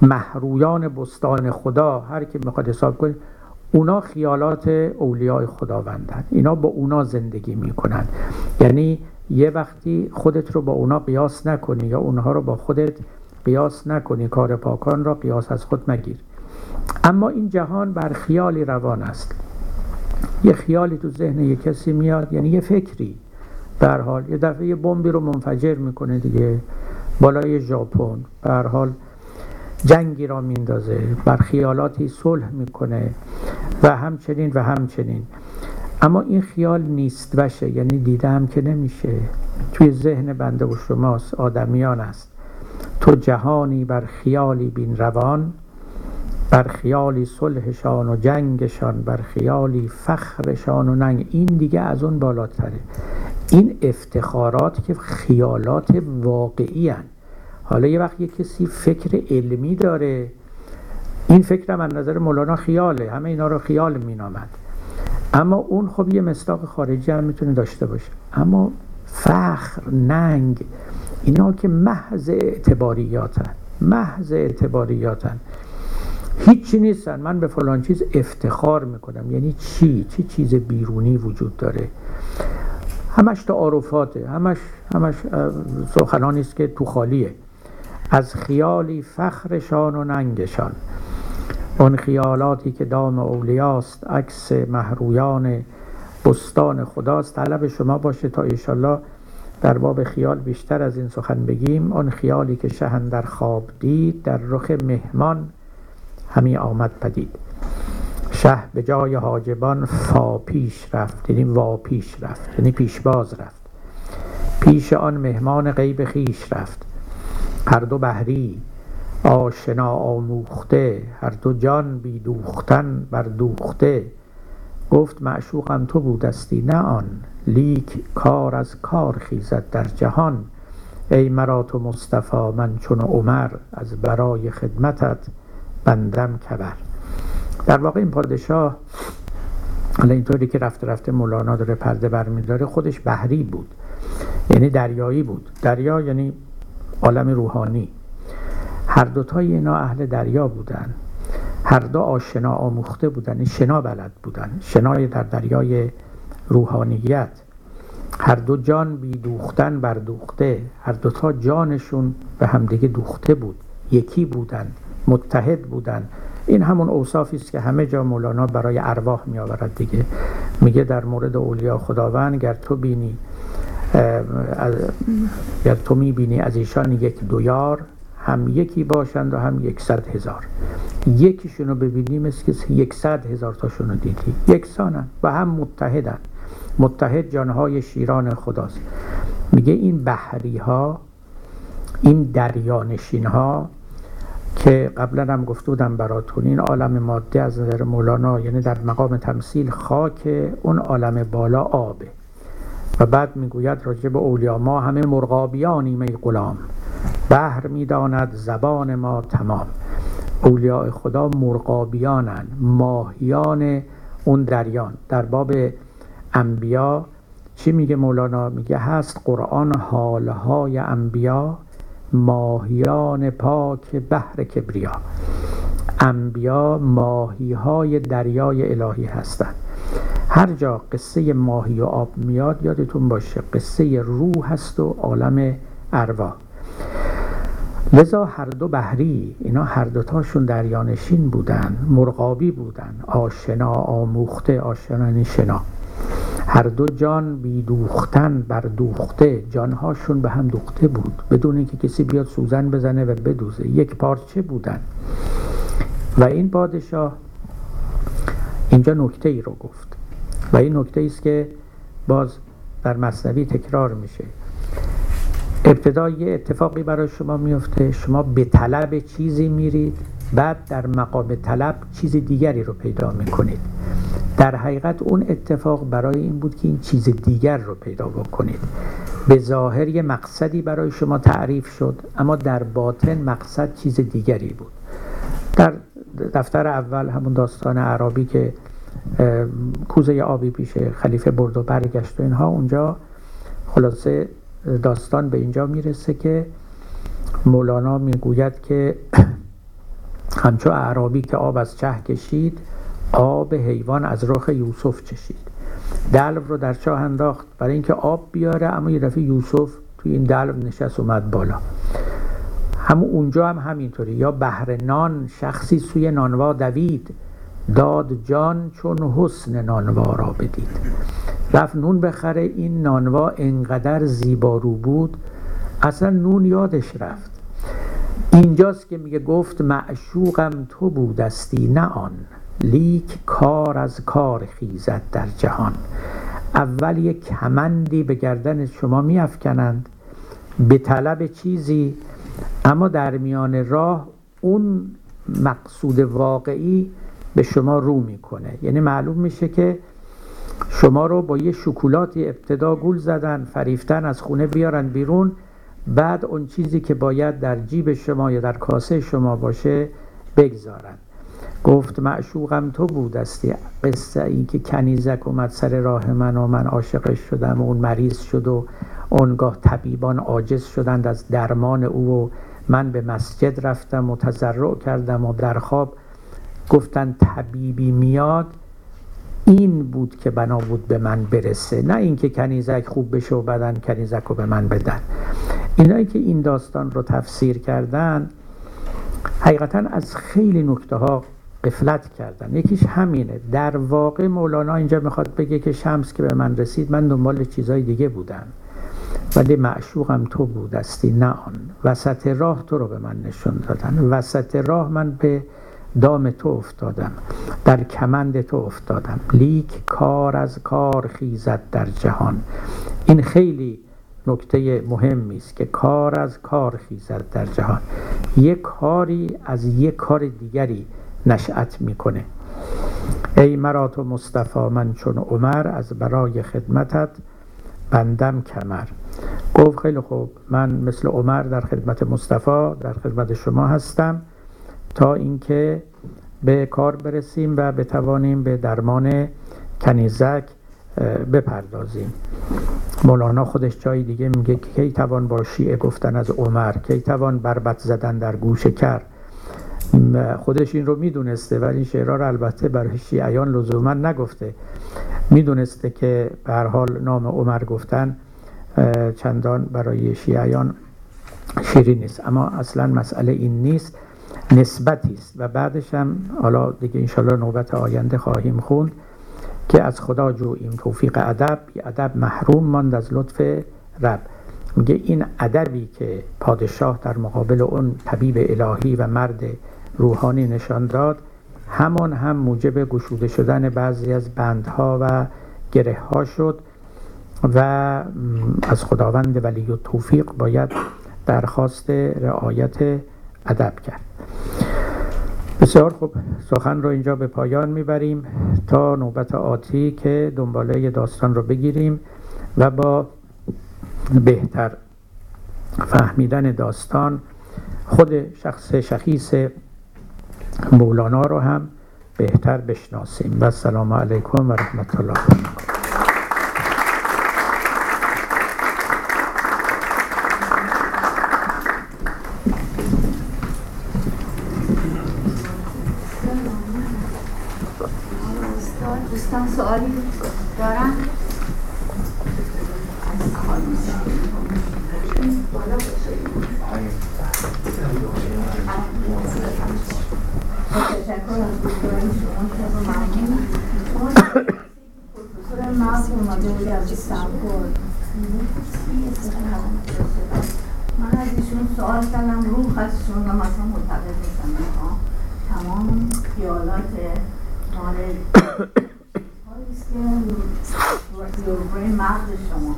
محرویان بستان خدا هر کی می‌خواد حساب کنه اونا خیالات اولیاء خداوندن. اینا با اونا زندگی می‌کنن. یعنی یه وقتی خودت رو با اونا قیاس نکنی یا اونها رو با خودت قیاس نکنی کار پاکان را قیاس از خود مگیر. اما این جهان بر خیالی روان است. یه خیالی تو ذهن یه کسی میاد یعنی یه فکری. در حال یه دفعه بمبی رو منفجر می‌کنه دیگه. بالای ژاپن. در حال جنگی را میندازه بر خیالاتی صلح می‌کنه. و همچنین و همچنین. اما این خیال نیست وشه. یعنی دیده هم که نمیشه. توی ذهن بنده و شماست. آدمیان است. تو جهانی بر خیالی بین روان. بر خیالی صلحشان و جنگشان بر خیالی فخرشان و ننگ. این دیگه از اون بالاتره. این افتخارات که خیالات واقعی هن. حالا یه وقت یه کسی فکر علمی داره. این فکر من نظر مولانا خیاله. همه اینا رو خیال مینامد. اما اون خب یه مستاق خارجی هم می‌تونه داشته باشه. اما فخر ننگ اینا که محض اعتباریاتن. محض اعتباریاتن. هیچی نیستن. من به فلان چیز افتخار می‌کنم. یعنی چی؟ چی چیز بیرونی وجود داره؟ همش تعارفاته. همش همش سخنانی است که تو خالیه. از خیالی فخرشان و ننگشان. اون خیالاتی که دام اولیاست عکس محرویان بستان خداست. طلب شما باشه تا ایشالله در باب خیال بیشتر از این سخن بگیم. اون خیالی که شهن در خواب دید در رخ مهمان همی آمد پدید. شه به جای حاجبان فا پیش رفت یعنی وا پیش رفت یعنی پیش باز رفت. پیش آن مهمان غیب خیش رفت. هر دو بهری آشنا آموخته هر دو جان بی دوختن بر دوخته گفت معشوقم تو بودستی نه آن. لیک کار از کار خیزد در جهان. ای مرا تو مصطفی من چون عمر از برای خدمتت بندم کبر. در واقع این پادشاه حالا اینطوری که رفته رفته مولانا داره پرده برمیداره خودش بحری بود. یعنی دریایی بود. دریا یعنی عالم روحانی. هر دوتای اینا اهل دریا بودن. هر دو آشنا آموخته بودن شنا بلد بودن. شنای در دریای روحانیت. هر دو جان بی دوختن بر دوخته. هر دوتا جانشون به همدیگه دوخته بود. یکی بودن. متحد بودن. این همون اوصافی است که همه جا مولانا برای ارواح می آورد دیگه. میگه در مورد اولیا خداوند گر تو بینی گر تو می بینی از ایشان یک دویار هم یکی باشند و هم یکصد هزار. یکیشون رو ببینیم مثل که یکصد هزار تاشون رو دیدی. یکسانن و هم متحدن. متحد جانهای شیران خداست. میگه این بحری ها این دریانشین ها که قبلا هم گفته بودم براتون این عالم ماده از نظر مولانا یعنی در مقام تمثیل خاک اون عالم بالا آبه. و بعد می‌گوید راجع به اولیا ما همه مرغابیانیم ای غلام. بحر می‌داند زبان ما تمام. اولیاء خدا مرغابیانن ماهیان اون دریان. در باب انبیا چی میگه مولانا؟ میگه هست قرآن حالهای انبیا ماهیان پاک بحر کبریا. انبیا ماهی های دریای الهی هستند. هر جا قصه ماهی و آب میاد یادتون باشه قصه روح هست و عالم ارواح لذا هر دو بحری اینا هر دوتاشون دریانشین بودن مرغابی بودن آشنا آموخته آشنا یعنی شنا. هر دو جان بیدوختن بر دوخته جانهاشون به هم دوخته بود. بدون اینکه کسی بیاد سوزن بزنه و بدوزه. یک پارچه بودن. و این پادشاه اینجا نکته ای رو گفت. و این نکته است که باز در مصنوی تکرار میشه. ابتدا یه اتفاقی برای شما میفته. شما به طلب چیزی میرید. بعد در مقام طلب چیز دیگری رو پیدا می‌کنید. در حقیقت اون اتفاق برای این بود که این چیز دیگر رو پیدا بکنید. به ظاهر یه مقصدی برای شما تعریف شد اما در باطن مقصد چیز دیگری بود. در دفتر اول همون داستان عربی که کوزه آبی پیش خلیفه برد و برگشت و اینها اونجا خلاصه داستان به اینجا می‌رسه که مولانا می‌گوید که همچو اعرابی که آب از چه کشید آب حیوان از رخ یوسف چشید. دلو رو در چاه انداخت برای اینکه آب بیاره اما یه دفعه یوسف توی این دلو نشست اومد بالا. همون اونجا هم همینطوری. یا بهر نان شخصی سوی نانوا دوید. داد جان چون حسن نانوا را بدید. رفت نون بخره این نانوا انقدر زیبارو بود اصلا نون یادش رفت. اینجاست که میگه گفت معشوقم تو بودستی نه آن. لیک کار از کار خیزد در جهان. اول یک کمندی به گردن شما میافکنند به طلب چیزی اما در میان راه اون مقصود واقعی به شما رو می‌کنه. یعنی معلوم میشه که شما رو با یه شکلاتی ابتدا گول زدن فریفتن از خونه بیارن بیرون. بعد اون چیزی که باید در جیب شما یا در کاسه شما باشه بگذارن. گفت معشوقم تو بودستی. قصه این که کنیزک اومد سر راه من و من عاشقش شدم و اون مریض شد و اونگاه طبیبان عاجز شدند از درمان او و من به مسجد رفتم و تضرع کردم و در خواب گفتن طبیبی میاد این بود که بنا بود به من برسه. نه اینکه کنیزک خوب بشه و بدن کنیزک رو به من بدن. اینایی که این داستان رو تفسیر کردن حقیقتا از خیلی نکته ها قفلت کردن. یکیش همینه. در واقع مولانا اینجا می‌خواد بگه که شمس که به من رسید من دنبال چیزای دیگه بودم. ولی معشوقم تو بودستی نه آن. وسط راه تو رو به من نشون دادن. وسط راه من به دام تو افتادم. در کمند تو افتادم. لیک کار از کار خیزد در جهان. این خیلی نکته مهمی است که کار از کار خیزد در جهان. یک کاری از یک کار دیگری نشأت می‌کنه. ای مرا تو مصطفی من چون عمر از برای خدمتت بندم کمر. گفت خیلی خوب من مثل عمر در خدمت مصطفی در خدمت شما هستم تا اینکه به کار برسیم و بتوانیم به درمان کنیزک بپردازیم. مولانا خودش جای دیگه میگه که کی توان با شیعه گفتن از عمر کی توان بربت زدن در گوش کر. خودش این رو می‌دونسته ولی این شعرها رو البته برای شیعیان لزوما نگفته. می‌دونسته که به حال نام عمر گفتن چندان برای شیعیان شیری نیست. اما اصلا مسئله این نیست نسبتی است. و بعدش هم حالا دیگه انشالله نوبت آینده خواهیم خوند. که از خدا جوییم توفیق ادب ادب محروم ماند از لطف رب. میگه این ادبی که پادشاه در مقابل اون طبیب الهی و مرد روحانی نشان داد همان هم موجب گشوده شدن بعضی از بندها و گره ها شد و از خداوند ولی و توفیق باید درخواست رعایت ادب کرد. بسیار خوب. سخن رو اینجا به پایان می‌بریم تا نوبت آتی که دنباله داستان رو بگیریم و با بهتر فهمیدن داستان خود شخص شخیص مولانا رو هم بهتر بشناسیم. و السلام علیکم و رحمت الله دوستان سوالی دارن تشکر از دکتران شما ممنون پروفسور مغز اومده بود از استنفورد من از ایشون سوال کردم روح هستشون و مثلا معتقد نیستم تمام خیالات مال است که روی مغز شما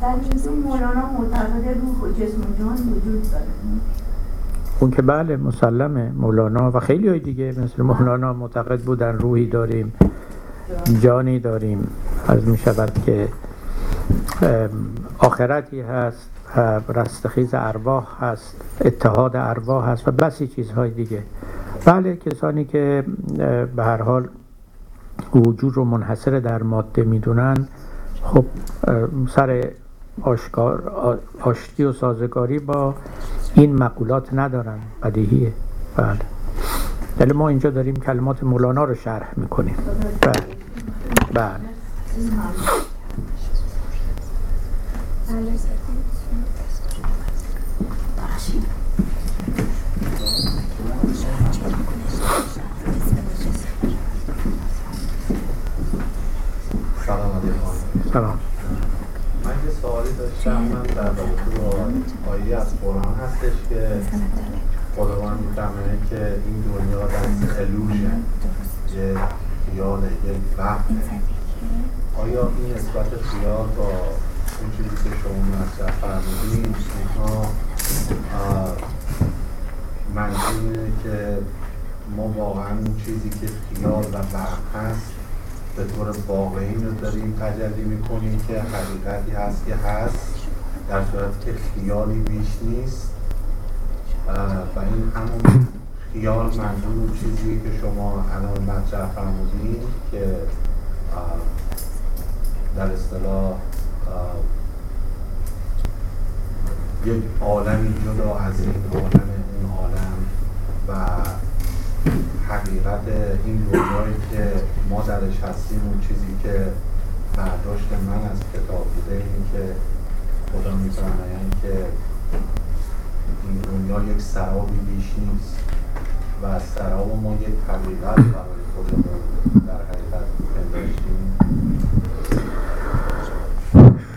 در این مولانا معتقد روح و جسم و جان وجود داره اون که بله مسلمه مولانا و خیلی های دیگه مثل مولانا معتقد بودن روحی داریم جانی داریم. از می شود که آخرتی هست رستخیز ارواح هست اتحاد ارواح هست و بسی چیزهای دیگه. بله کسانی که به هر حال وجود رو منحصر در ماده می‌دونن خب سر آشکار آشتی و سازگاری با این مقولات ندارن بدیهیه. بله. ولی ما اینجا داریم کلمات مولانا رو شرح می‌کنیم. بله. بله. سلام. من یه سوالی داشتم من در رابطه با آیه از قرآن هستش که خداوند می‌فهمه که این دنیا در الوشه یه خیال یه وهم. آیا این نسبت خیال با اون چیزی که شما مطرح فرمودین اینها منظور که ما واقعا اون چیزی که خیال و وهم هست به طور واقعی رو داریم تجلی می‌کنیم که حقیقتی هست که هست در صورت که خیالی بیش نیست. و این همون خیال منظور چیزی که شما الان مطرح فرمودین که در اصطلاح یک عالمی جدا از این عالم اون عالم و حقیقت این دنیایی که ما درش هستیم اون چیزی که برداشت من از کتاب بوده این که خدا میفرماید یعنی که این دنیا یک سرابی بیش نیست و سراب ما یک حقیقت برای خودمون در حقیقت پنداشتیم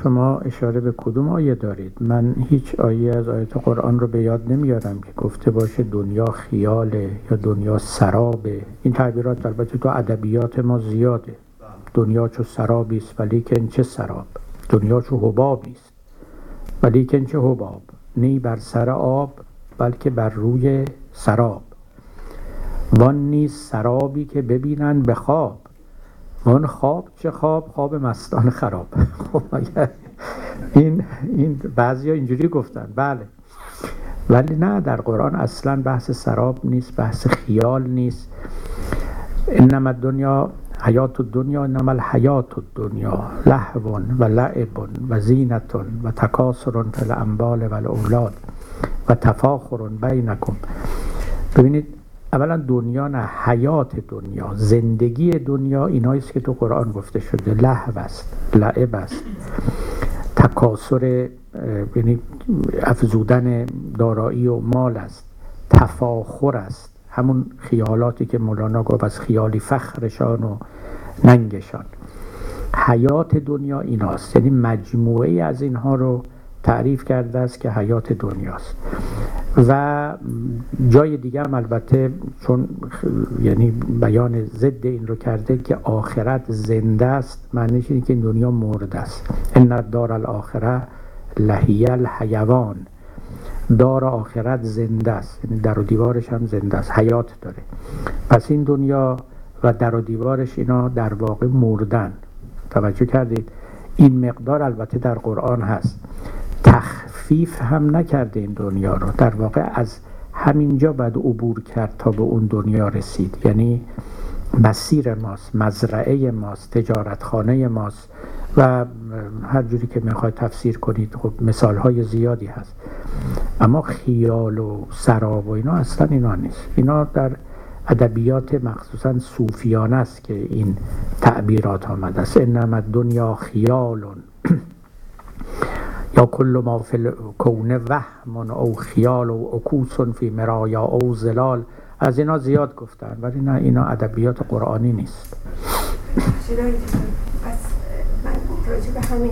شما اشاره به کدوم آیه دارید؟ من هیچ آیه از آیت قرآن رو به یاد نمیارم که گفته باشه دنیا خیاله یا دنیا سرابه. این تعبیرات البته تو ادبیات ما زیاده. دنیا چو سرابی است ولیکن چه سراب؟ دنیا چو حبابی است ولیکن چه حباب؟ نی بر سر آب بلکه بر روی سراب. وان نیست سرابی که ببینن به خواب. اون خواب چه خواب؟ خواب مستان خراب. خب این این بعضی اینجوری گفتن. بله. ولی نه در قرآن اصلا بحث سراب نیست بحث خیال نیست. انما دنیا حیات دنیا انما الحیات دنیا لحو و لعب و زینت و تکاسر فی الاموال و الاولاد و تفاخر بینکم. ببینید اولا دنیا نه حیات دنیا زندگی دنیا ایناییست که تو قرآن گفته شده. لحو است لعب است. تکاسر یعنی افزودن دارایی و مال است. تفاخر است. همون خیالاتی که مولانا گفت از خیالی فخرشان و ننگشان. حیات دنیا ایناست. یعنی مجموعه از اینها رو تعریف کرده است که حیات دنیاست. و جای دیگه هم البته چون یعنی بیان ضد این رو کرده که آخرت زنده است معنیش اینه که این دنیا مرده است. ان دار الاخره لحیه الحیوان. دار آخرت زنده است. یعنی در و دیوارش هم زنده است. حیات داره. پس این دنیا و در و دیوارش اینا در واقع مردن. توجه کردید. این مقدار البته در قرآن هست. تخفیف هم نکرده این دنیا رو. در واقع از همینجا باید عبور کرد تا به اون دنیا رسید. یعنی مسیر ماست مزرعه ماست تجارتخانه ماست. و هر جوری که می‌خواید تفسیر کنید خب مثال های زیادی هست. اما خیال و سراب و اینا اصلا اینا نیست. اینا در ادبیات مخصوصا صوفیانه است که این تعبیرات آمده است. انما دنیا خیال یا کل ما فی الکون وهم او خیال و اکوس فی مرایا او زلال. از اینا زیاد گفتن ولی نه اینا ادبیات قرآنی نیست. پس به همین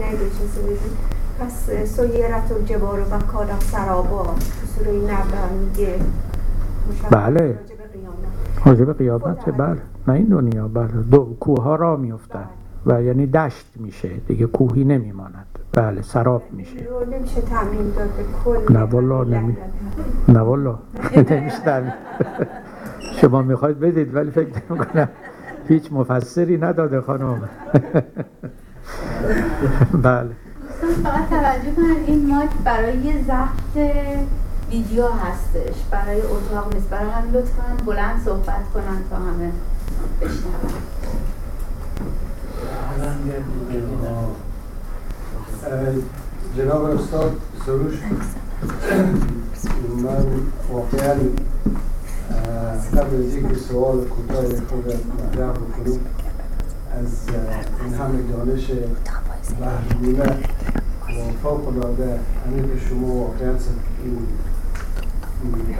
پس سویرت و جبار و بکارم سرابا سوره نبه میگه. بله. راجب قیامت. بله. نه این دنیا بله. دو کوه ها را میفتن و یعنی دشت میشه دیگه کوهی نمیماند. بله سراب میشه. نمیشه تعمین داد به کل نه والا نمی نه والا نمیشه شما می‌خواید بدید ولی فکر نمی کنم هیچ مفسری نداده خانم. بله. فقط توجه کنن این مایک برای ضبط ویدیو هستش. برای اتاق نیست. برای هم لطفا بلند صحبت کنن تا همه بشنون. جناب استاد سروش من واقعا قبل از اینکه سوال کوتاه خود مطرح بکنم از این همه دانش بحرمونه و فوق العاده همین که شما واقعا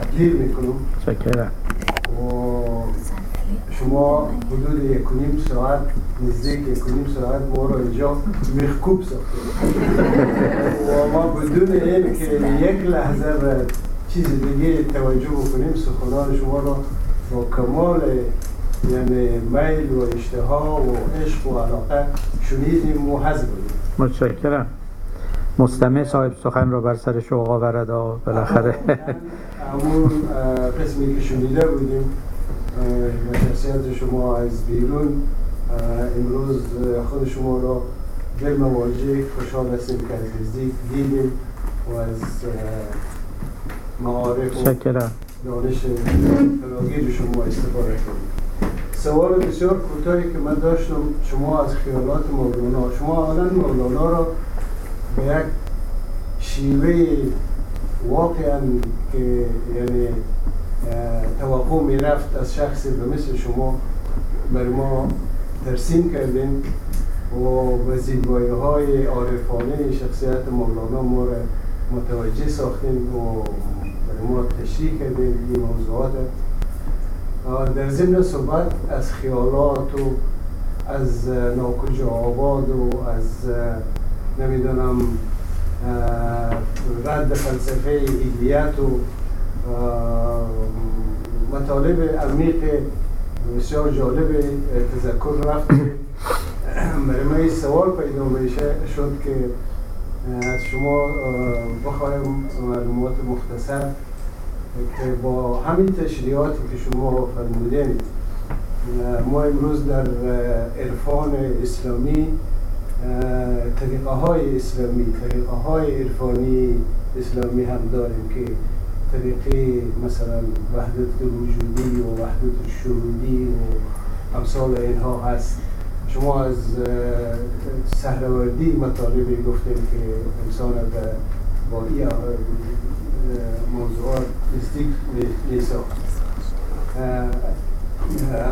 تقدیر می‌کنم. و شما حدود یک و نیم ساعت نزدیک یک و نیم ساعت ما رو اینجا میخکوب ساختیم و ما بدون این که یک لحظه به چیز دیگه توجه بکنیم سخنان شما رو با کمال یعنی میل و اشتها و عشق و علاقه شنیدیم و حض بودیم متشکرم. مستمع صاحب سخن را بر سر شوق آورد بالاخره همون قسمی که شنیده بودیم. و شخصیت شما از بیرون امروز خود شما را دل مواجه خوشحال هستیم که از نزدیک دیدیم و از معارف و دانش فراگیر شما استفاده کنیم. سوال بسیار کوتاهی که من داشتم. شما از خیالات مولانا شما آنان مولانا را به یک شیوه واقعا که یعنی توقع می رفت از شخصی به مثل شما بر ما ترسیم کردیم و به زیبایی های عارفانه شخصیت مولانا ما را متوجه ساختیم و برای ما تشریح کردیم این موضوعات در ضمن صحبت از خیالات و از ناکجا آباد و از نمی‌دونم رد فلسفه ایدیت و مطالب عمیق بسیار جالب تذکر رفت. برای من سوال پیدا میشه شد که از شما بخوایم معلومات مختصر که با همین تشریعاتی که شما فرمودین ما امروز در عرفان اسلامی طریقه های اسلامی طریقه های عرفانی اسلامی هم داریم که طریقه مثلا وحدت وجودی و وحدت شهودی و امثال اینها هست. شما از سهروردی مطالبی گفتیم که انسان با این موضوعات نزدیک نیست.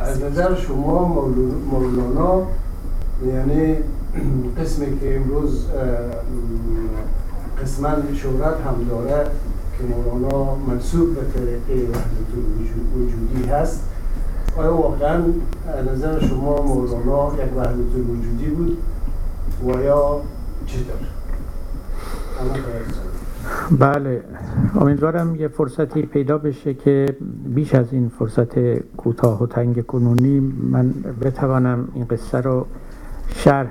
از نظر شما مولانا یعنی قسمی که امروز قسما شهرت هم داره که مولانا منصوب به طریقه وحدت وجودی هست آیا واقعا نظر شما مولانا یک وحدت وجودی بود و یا چطور؟ بله امیدوارم یه فرصتی پیدا بشه که بیش از این فرصت کوتاه و تنگ کنونی من بتوانم این قصه رو شرح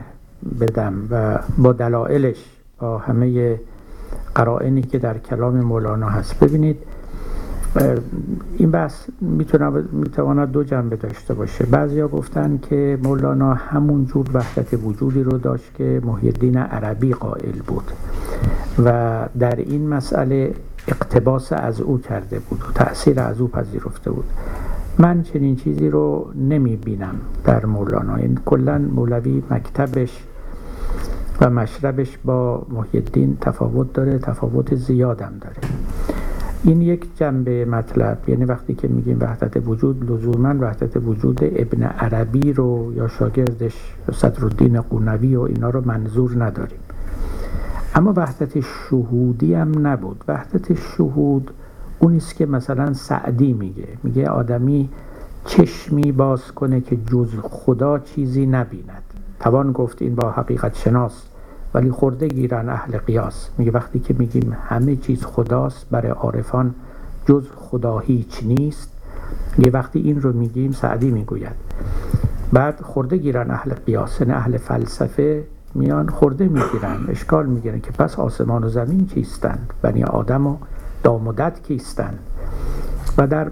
بدم و با دلایلش با همه قرائنی که در کلام مولانا هست. ببینید این بحث می‌تواند دو جنبه داشته باشه. بعضیا گفتن که مولانا همون جور وحدت وجودی رو داشت که محیدین عربی قائل بود و در این مسئله اقتباس از او کرده بود و تأثیر از او پذیرفته بود. من چنین چیزی رو نمی بینم در مولانا. این کلا مولوی مکتبش و مشربش با محیدین تفاوت داره تفاوت زیادم داره. این یک جنبه مطلب یعنی وقتی که میگیم وحدت وجود لزوما وحدت وجود ابن عربی رو یا شاگردش صدرالدین قونوی و اینا رو منظور نداریم. اما وحدت شهودی هم نبود. وحدت شهود اونیست که مثلا سعدی میگه. میگه آدمی چشمی باز کنه که جز خدا چیزی نبیند. توان گفت این با حقیقت شناس. ولی خورده گیرن اهل قیاس. میگه وقتی که میگیم همه چیز خداست برای عارفان جز خدا هیچ نیست. یه وقتی این رو میگیم سعدی می‌گوید. بعد خورده گیرن اهل قیاس یعنی اهل فلسفه میان خورده می‌گیرن اشکال می‌گیرن که پس آسمان و زمین کیستند؟ بنی آدم و دامدت کیستند؟ و در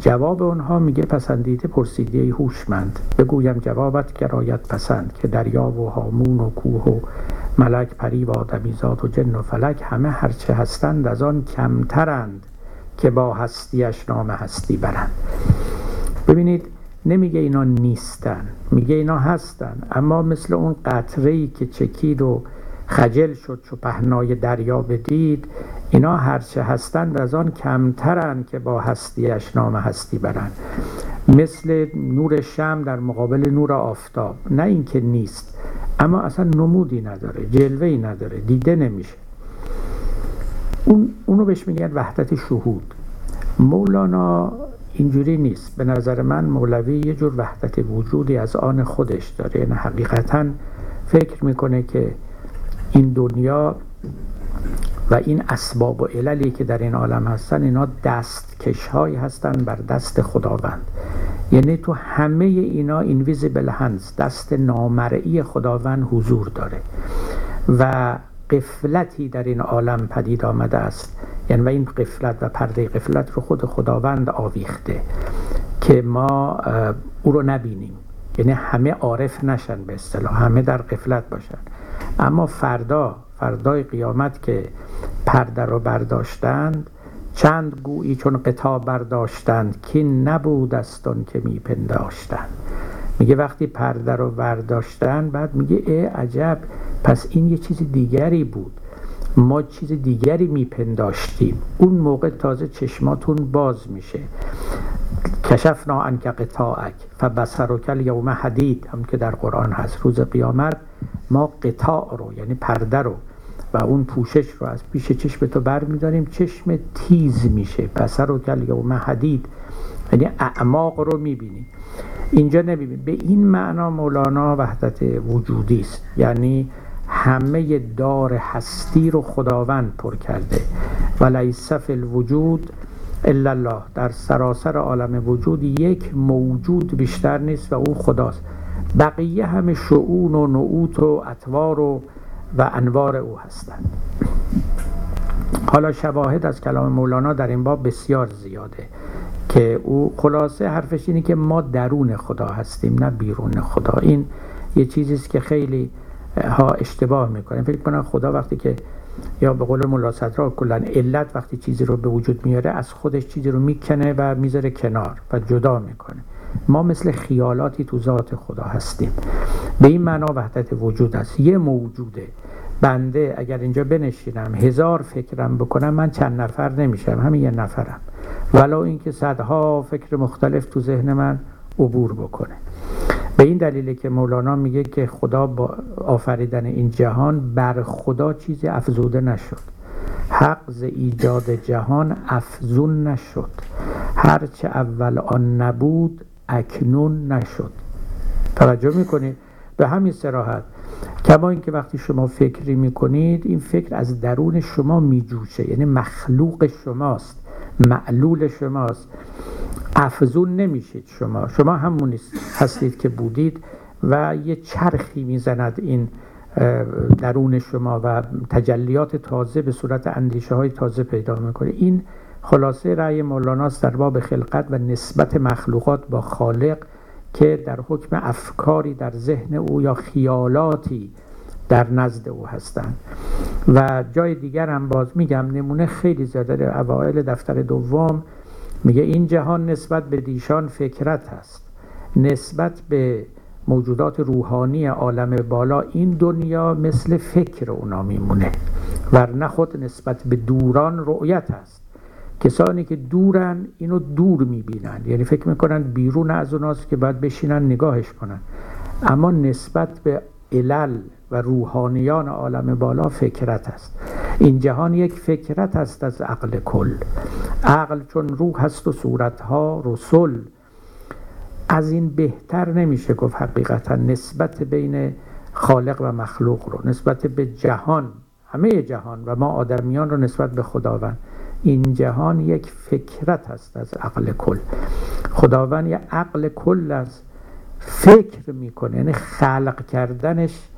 جواب اونها میگه پسندیده پرسیده هوشمند. بگویم جوابت گرایت پسند که دریا و هامون و کوه و ملک پری و آدمیزاد و جن و فلک همه هرچه هستند از آن کمترند که با هستیش نام هستی برند. ببینید نمیگه اینا نیستن میگه اینا هستن اما مثل اون قطره ای که چکید و خجل شد چو پهنای دریا بدید اینا هرچه هستند از آن کمترند که با هستیش نام هستی برند. مثل نور شم در مقابل نور آفتاب. نه اینکه نیست اما اصلا نمودی نداره جلوهی نداره دیده نمیشه. اون اونو بهش میگن وحدت شهود. مولانا اینجوری نیست. به نظر من مولوی یه جور وحدت وجودی از آن خودش داره. یعنی حقیقتا فکر می‌کنه که این دنیا و این اسباب و عللی که در این عالم هستن اینا هایی هستن بر دست خداوند. یعنی تو همه اینا اینویزیبل هنز دست نامرئی خداوند حضور داره. و قفلتی در این عالم پدید آمده است. یعنی و این قفلت و پرده قفلت رو خود خداوند آویخته که ما او رو نبینیم. یعنی همه عارف نشن به اصطلاح همه در قفلت باشن. اما فردا فردای قیامت که پرده رو برداشتند چند گویی چون قطع برداشتند که نبود استون که میپنداشتند. میگه وقتی پرده رو برداشتن بعد میگه ای عجب پس این یه چیز دیگری بود. ما چیز دیگری میپنداشتیم. اون موقع تازه چشماتون باز میشه. کشفنا انک قطاعک فبصرک یوم حدید هم که در قرآن هست. روز قیامت ما قطاع رو یعنی پرده رو و اون پوشش رو از پیش چشم تو بر میداریم چشم تیز میشه بسر و کل یوم حدید یعنی اعماق رو می‌بینیم اینجا نمی‌بینیم به این معنا مولانا وحدت وجودی است. یعنی همه دار هستی رو خداوند پر کرده. و لیس الوجود الا الله. در سراسر عالم وجود یک موجود بیشتر نیست و او خداست. بقیه همه شعون و نعوت و اطوار و و انوار او هستند حالا شواهد از کلام مولانا در این باب بسیار زیاده که او خلاصه حرفش اینه که ما درون خدا هستیم نه بیرون خدا. این یه چیزی که خیلی ها اشتباه می‌کنن. فکر کنن خدا وقتی که یا به قول ملا صدرا کلا علت وقتی چیزی رو به وجود میاره از خودش چیزی رو می‌کنه و می‌ذاره کنار و جدا می‌کنه. ما مثل خیالاتی تو ذات خدا هستیم. به این معنا وحدت وجود است. یه موجوده. بنده اگر اینجا بنشینم هزار فکرم بکنم من چند نفر نمیشم همین یه نفرم. ولو اینکه صدها فکر مختلف تو ذهن من عبور بکنه. به این دلیله که مولانا میگه که خدا با آفریدن این جهان بر خدا چیزی افزوده نشد. حق ز ایجاد جهان افزون نشد. هرچه اول آن نبود اکنون نشد. توجه می‌کنید به همین سراحت کما اینکه وقتی شما فکری می‌کنید این فکر از درون شما میجوشه. یعنی مخلوق شماست معلول شماست. افزون نمیشید شما. شما همون هستید که بودید و یه چرخی می‌زند این درون شما و تجلیات تازه به صورت اندیشه های تازه پیدا می‌کنه. این خلاصه رأی مولاناست در باب خلقت و نسبت مخلوقات با خالق که در حکم افکاری در ذهن او یا خیالاتی در نزد او هستند. و جای دیگر هم باز میگم نمونه خیلی زیاده در اوائل دفتر دوم میگه این جهان نسبت به دیشان فکرت هست نسبت به موجودات روحانی عالم بالا این دنیا مثل فکر اونا میمونه. ورنه خود نسبت به دوران رؤیت هست کسانی که دورن اینو دور می‌بینن. یعنی فکر می‌کنن بیرون از اوناست که باید بشینن نگاهش کنن. اما نسبت به علل و روحانیان عالم بالا فکرت است. این جهان یک فکرت است از عقل کل. عقل چون روح هست و صورتها رسول. از این بهتر نمیشه گفت حقیقتا نسبت بین خالق و مخلوق رو نسبت به جهان همه جهان و ما آدمیان رو نسبت به خداوند. این جهان یک فکرت است از عقل کل. خداوند یک عقل کل از فکر می‌کنه یعنی خلق کردنش.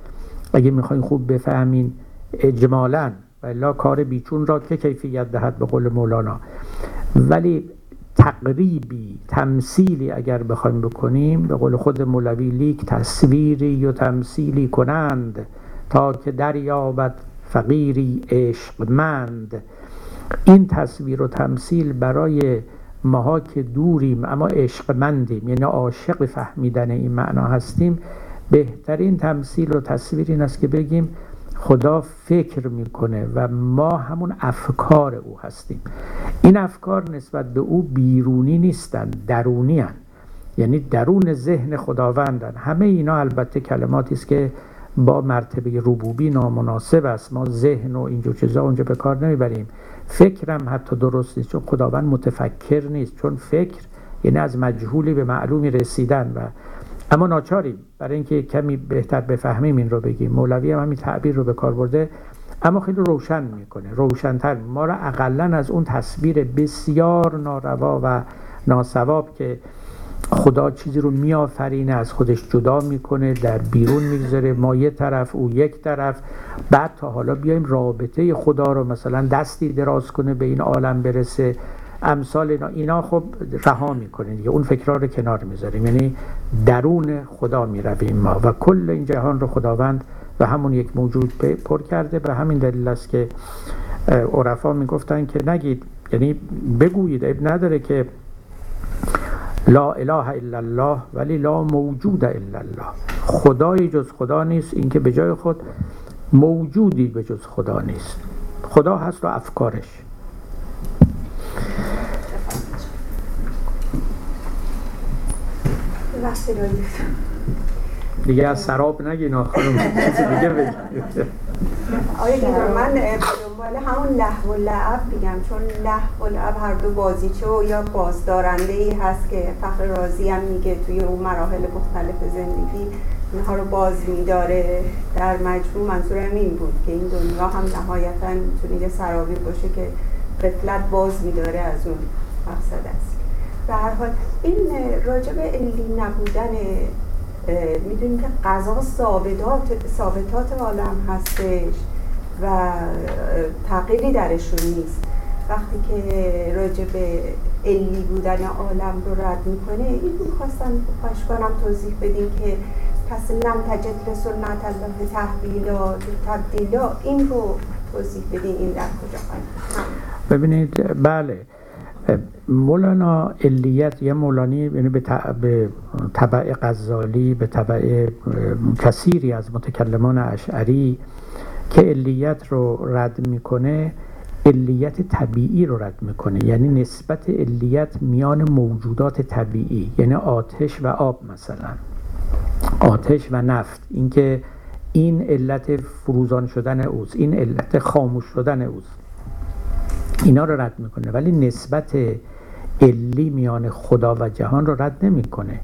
اگه می‌خواین خوب بفهمین اجمالا و کار بیچون را که کیفیت دهد به قول مولانا. ولی تقریبی تمثیلی اگر بخوایم بکنیم به قول خود مولوی لیک تصویری و تمثیلی کنند تا که دریابد فقیری عشقمند. این تصویر و تمثیل برای ماها که دوریم اما عشقمندیم یعنی عاشق فهمیدن این معنا هستیم بهترین تمثیل و تصویر این است که بگیم خدا فکر می‌کنه و ما همون افکار او هستیم. این افکار نسبت به او بیرونی نیستن درونی هن. یعنی درون ذهن خداوندن. همه اینا البته کلماتی است که با مرتبه ربوبی نامناسب است. ما ذهن و اینجور چیزا اونجا به کار نمی‌بریم. فکرم حتی درست نیست چون خداوند متفکر نیست. چون فکر یعنی از مجهولی به معلومی رسیدن و اما ناچاریم برای اینکه کمی بهتر بفهمیم این رو بگیم. مولوی هم همین تعبیر رو به کار برده اما خیلی روشن می‌کنه روشنتر. ما را اقلا از اون تصویر بسیار ناروا و ناسواب که خدا چیزی رو میآفرینه از خودش جدا می‌کنه در بیرون می‌گذاره ما یه طرف او یک طرف. بعد تا حالا بیایم رابطه خدا رو مثلا دستی دراز کنه به این عالم برسه. امثال اینا اینا خب رها می‌کنه دیگه. اون فکرها رو کنار می‌ذاریم. یعنی درون خدا می‌رویم ما. و کل این جهان رو خداوند و همون یک موجود پر کرده. به همین دلیل است که عرفا می‌گفتن که نگید. یعنی بگویید اب نداره که لا اله الا الله ولی لا موجود الا الله. خدایی جز خدا نیست اینکه به جای خود موجودی به جز خدا نیست. خدا هست و افکارش. دیگه از سراب نگین خانم دیگه بگید آیا من دنبال همون لحو و لعب میگم چون لحو و لعب هر دو بازیچه و یا بازدارنده ای هست که فخر رازی هم میگه توی اون مراحل مختلف زندگی اینها رو باز میداره. در مجموع منظورم این بود که این دنیا هم نهایتا می‌تونه یه سرابی باشه که قفلت باز میداره از اون مقصد است. به هر حال این راجب علی نبودن می‌دونیم که قضا ثابتات ثابتات عالم هستش و تغییری درشون نیست. وقتی که راجع به علی بودن عالم رو رد می‌کنه این رو خواستم خوش کنم توضیح بدیم که پس نم تجد سنت الله تحویلا تبدیلا این رو توضیح بدین این در کجا ببینید بله. مولانا علیت یه مولانی یعنی به طبع غزالی به طبع کثیری از متکلمان اشعری که علیت رو رد می‌کنه علیت طبیعی رو رد می‌کنه. یعنی نسبت علیت میان موجودات طبیعی یعنی آتش و آب مثلا. آتش و نفت اینکه این علت فروزان شدن اوست این علت خاموش شدن اوست. اینا رو رد می‌کنه ولی نسبت علی میان خدا و جهان رو رد نمی‌کنه.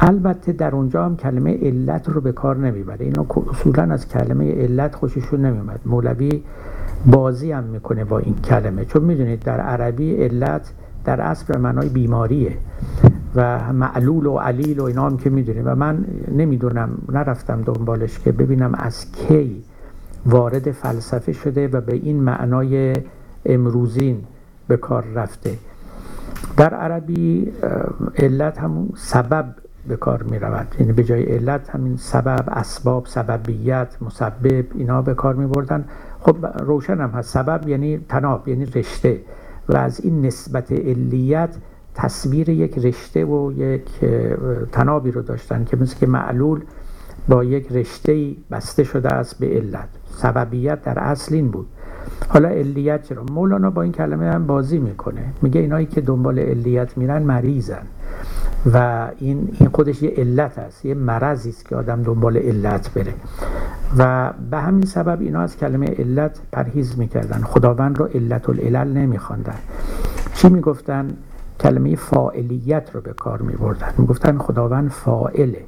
البته در اونجا هم کلمه علت رو به کار نمی‌بره. اینا اصولا از کلمه علت خوششون نمیمد مولوی بازی هم می‌کنه با این کلمه. چون می‌دونید در عربی علت در اصل به معنای بیماریه و معلول و علیل و اینا هم که می‌دونیم و من نمی‌دونم نرفتم دنبالش که ببینم از کی وارد فلسفه شده و به این معنای امروزین به کار رفته. در عربی علت همون سبب به کار می رود یعنی به جای علت همین سبب اسباب سببیت مسبب اینا به کار می بردن خب روشن هم هست. سبب یعنی تناب یعنی رشته. و از این نسبت علیت تصویر یک رشته و یک تنابی رو داشتن که مثل که معلول با یک رشته بسته شده است به علت. سببیت در اصل این بود. حالا علیت چرا؟ مولانا با این کلمه هم بازی می‌کنه. میگه اینایی که دنبال علیت میرن مریضن. و این این خودش یه علت است یه مرضی است که آدم دنبال علت بره. و به همین سبب اینا از کلمه علت پرهیز می‌کردن. خداوند رو علت العلل نمیخواندن. چی می‌گفتن؟ کلمه فاعلیت رو به کار میبردن. می‌گفتن خداوند فاعله.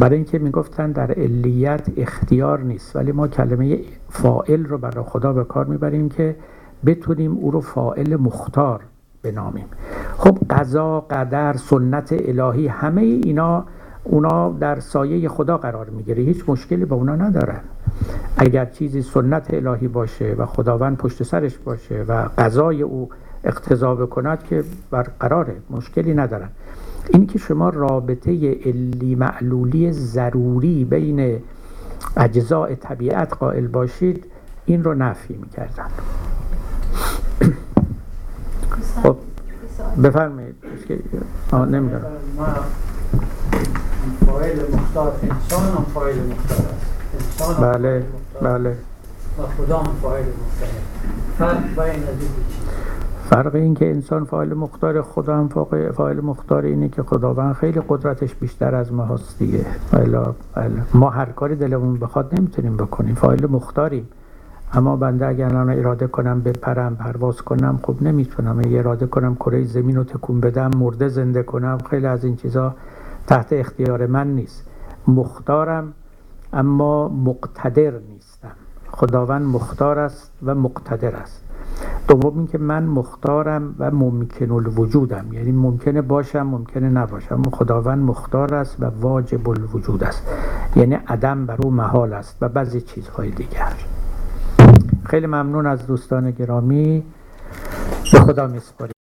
برای اینکه می‌گفتن در علیت اختیار نیست ولی ما کلمه فائل رو برای خدا به کار می‌بریم که بتونیم او رو فائل مختار بنامیم. خب قضا قدر سنت الهی همه اینا اونا در سایه خدا قرار می‌گیره. هیچ مشکلی با اونا ندارن. اگر چیزی سنت الهی باشه و خداوند پشت سرش باشه و قضای او اقتضا بکند که برقراره مشکلی ندارن. این که شما رابطه علی معلولی ضروری بین اجزاء طبیعت قائل باشید این رو نفی می‌کردن. خب بفرمایید. نمی‌دونم. ما فایل مختار انسان هم فایل مختار است. انسان بله بله. و خدا هم فایل مختار فرق بین از این فرق این که انسان فاعل مختار خدا هم فاعل مختار اینه که خداوند خیلی قدرتش بیشتر از ما هست دیگه ما هر کاری دلمون بخواد نمی‌تونیم بکنیم. فاعل مختاریم. اما بنده اگر الان اراده کنم بپرم پرواز کنم خب نمی‌تونم. اراده کنم کره زمین رو تکون بدم مرده زنده کنم خیلی از این چیزا تحت اختیار من نیست. مختارم اما مقتدر نیستم. خداوند مختار است و مقتدر است. دوم اینکه من مختارم و ممکن الوجودم. یعنی ممکنه باشم ممکنه نباشم. خداوند مختار است و واجب الوجود است. یعنی عدم بر او محال است و بعضی چیزهای دیگر. خیلی ممنون از دوستان گرامی. به خدا میسپاریم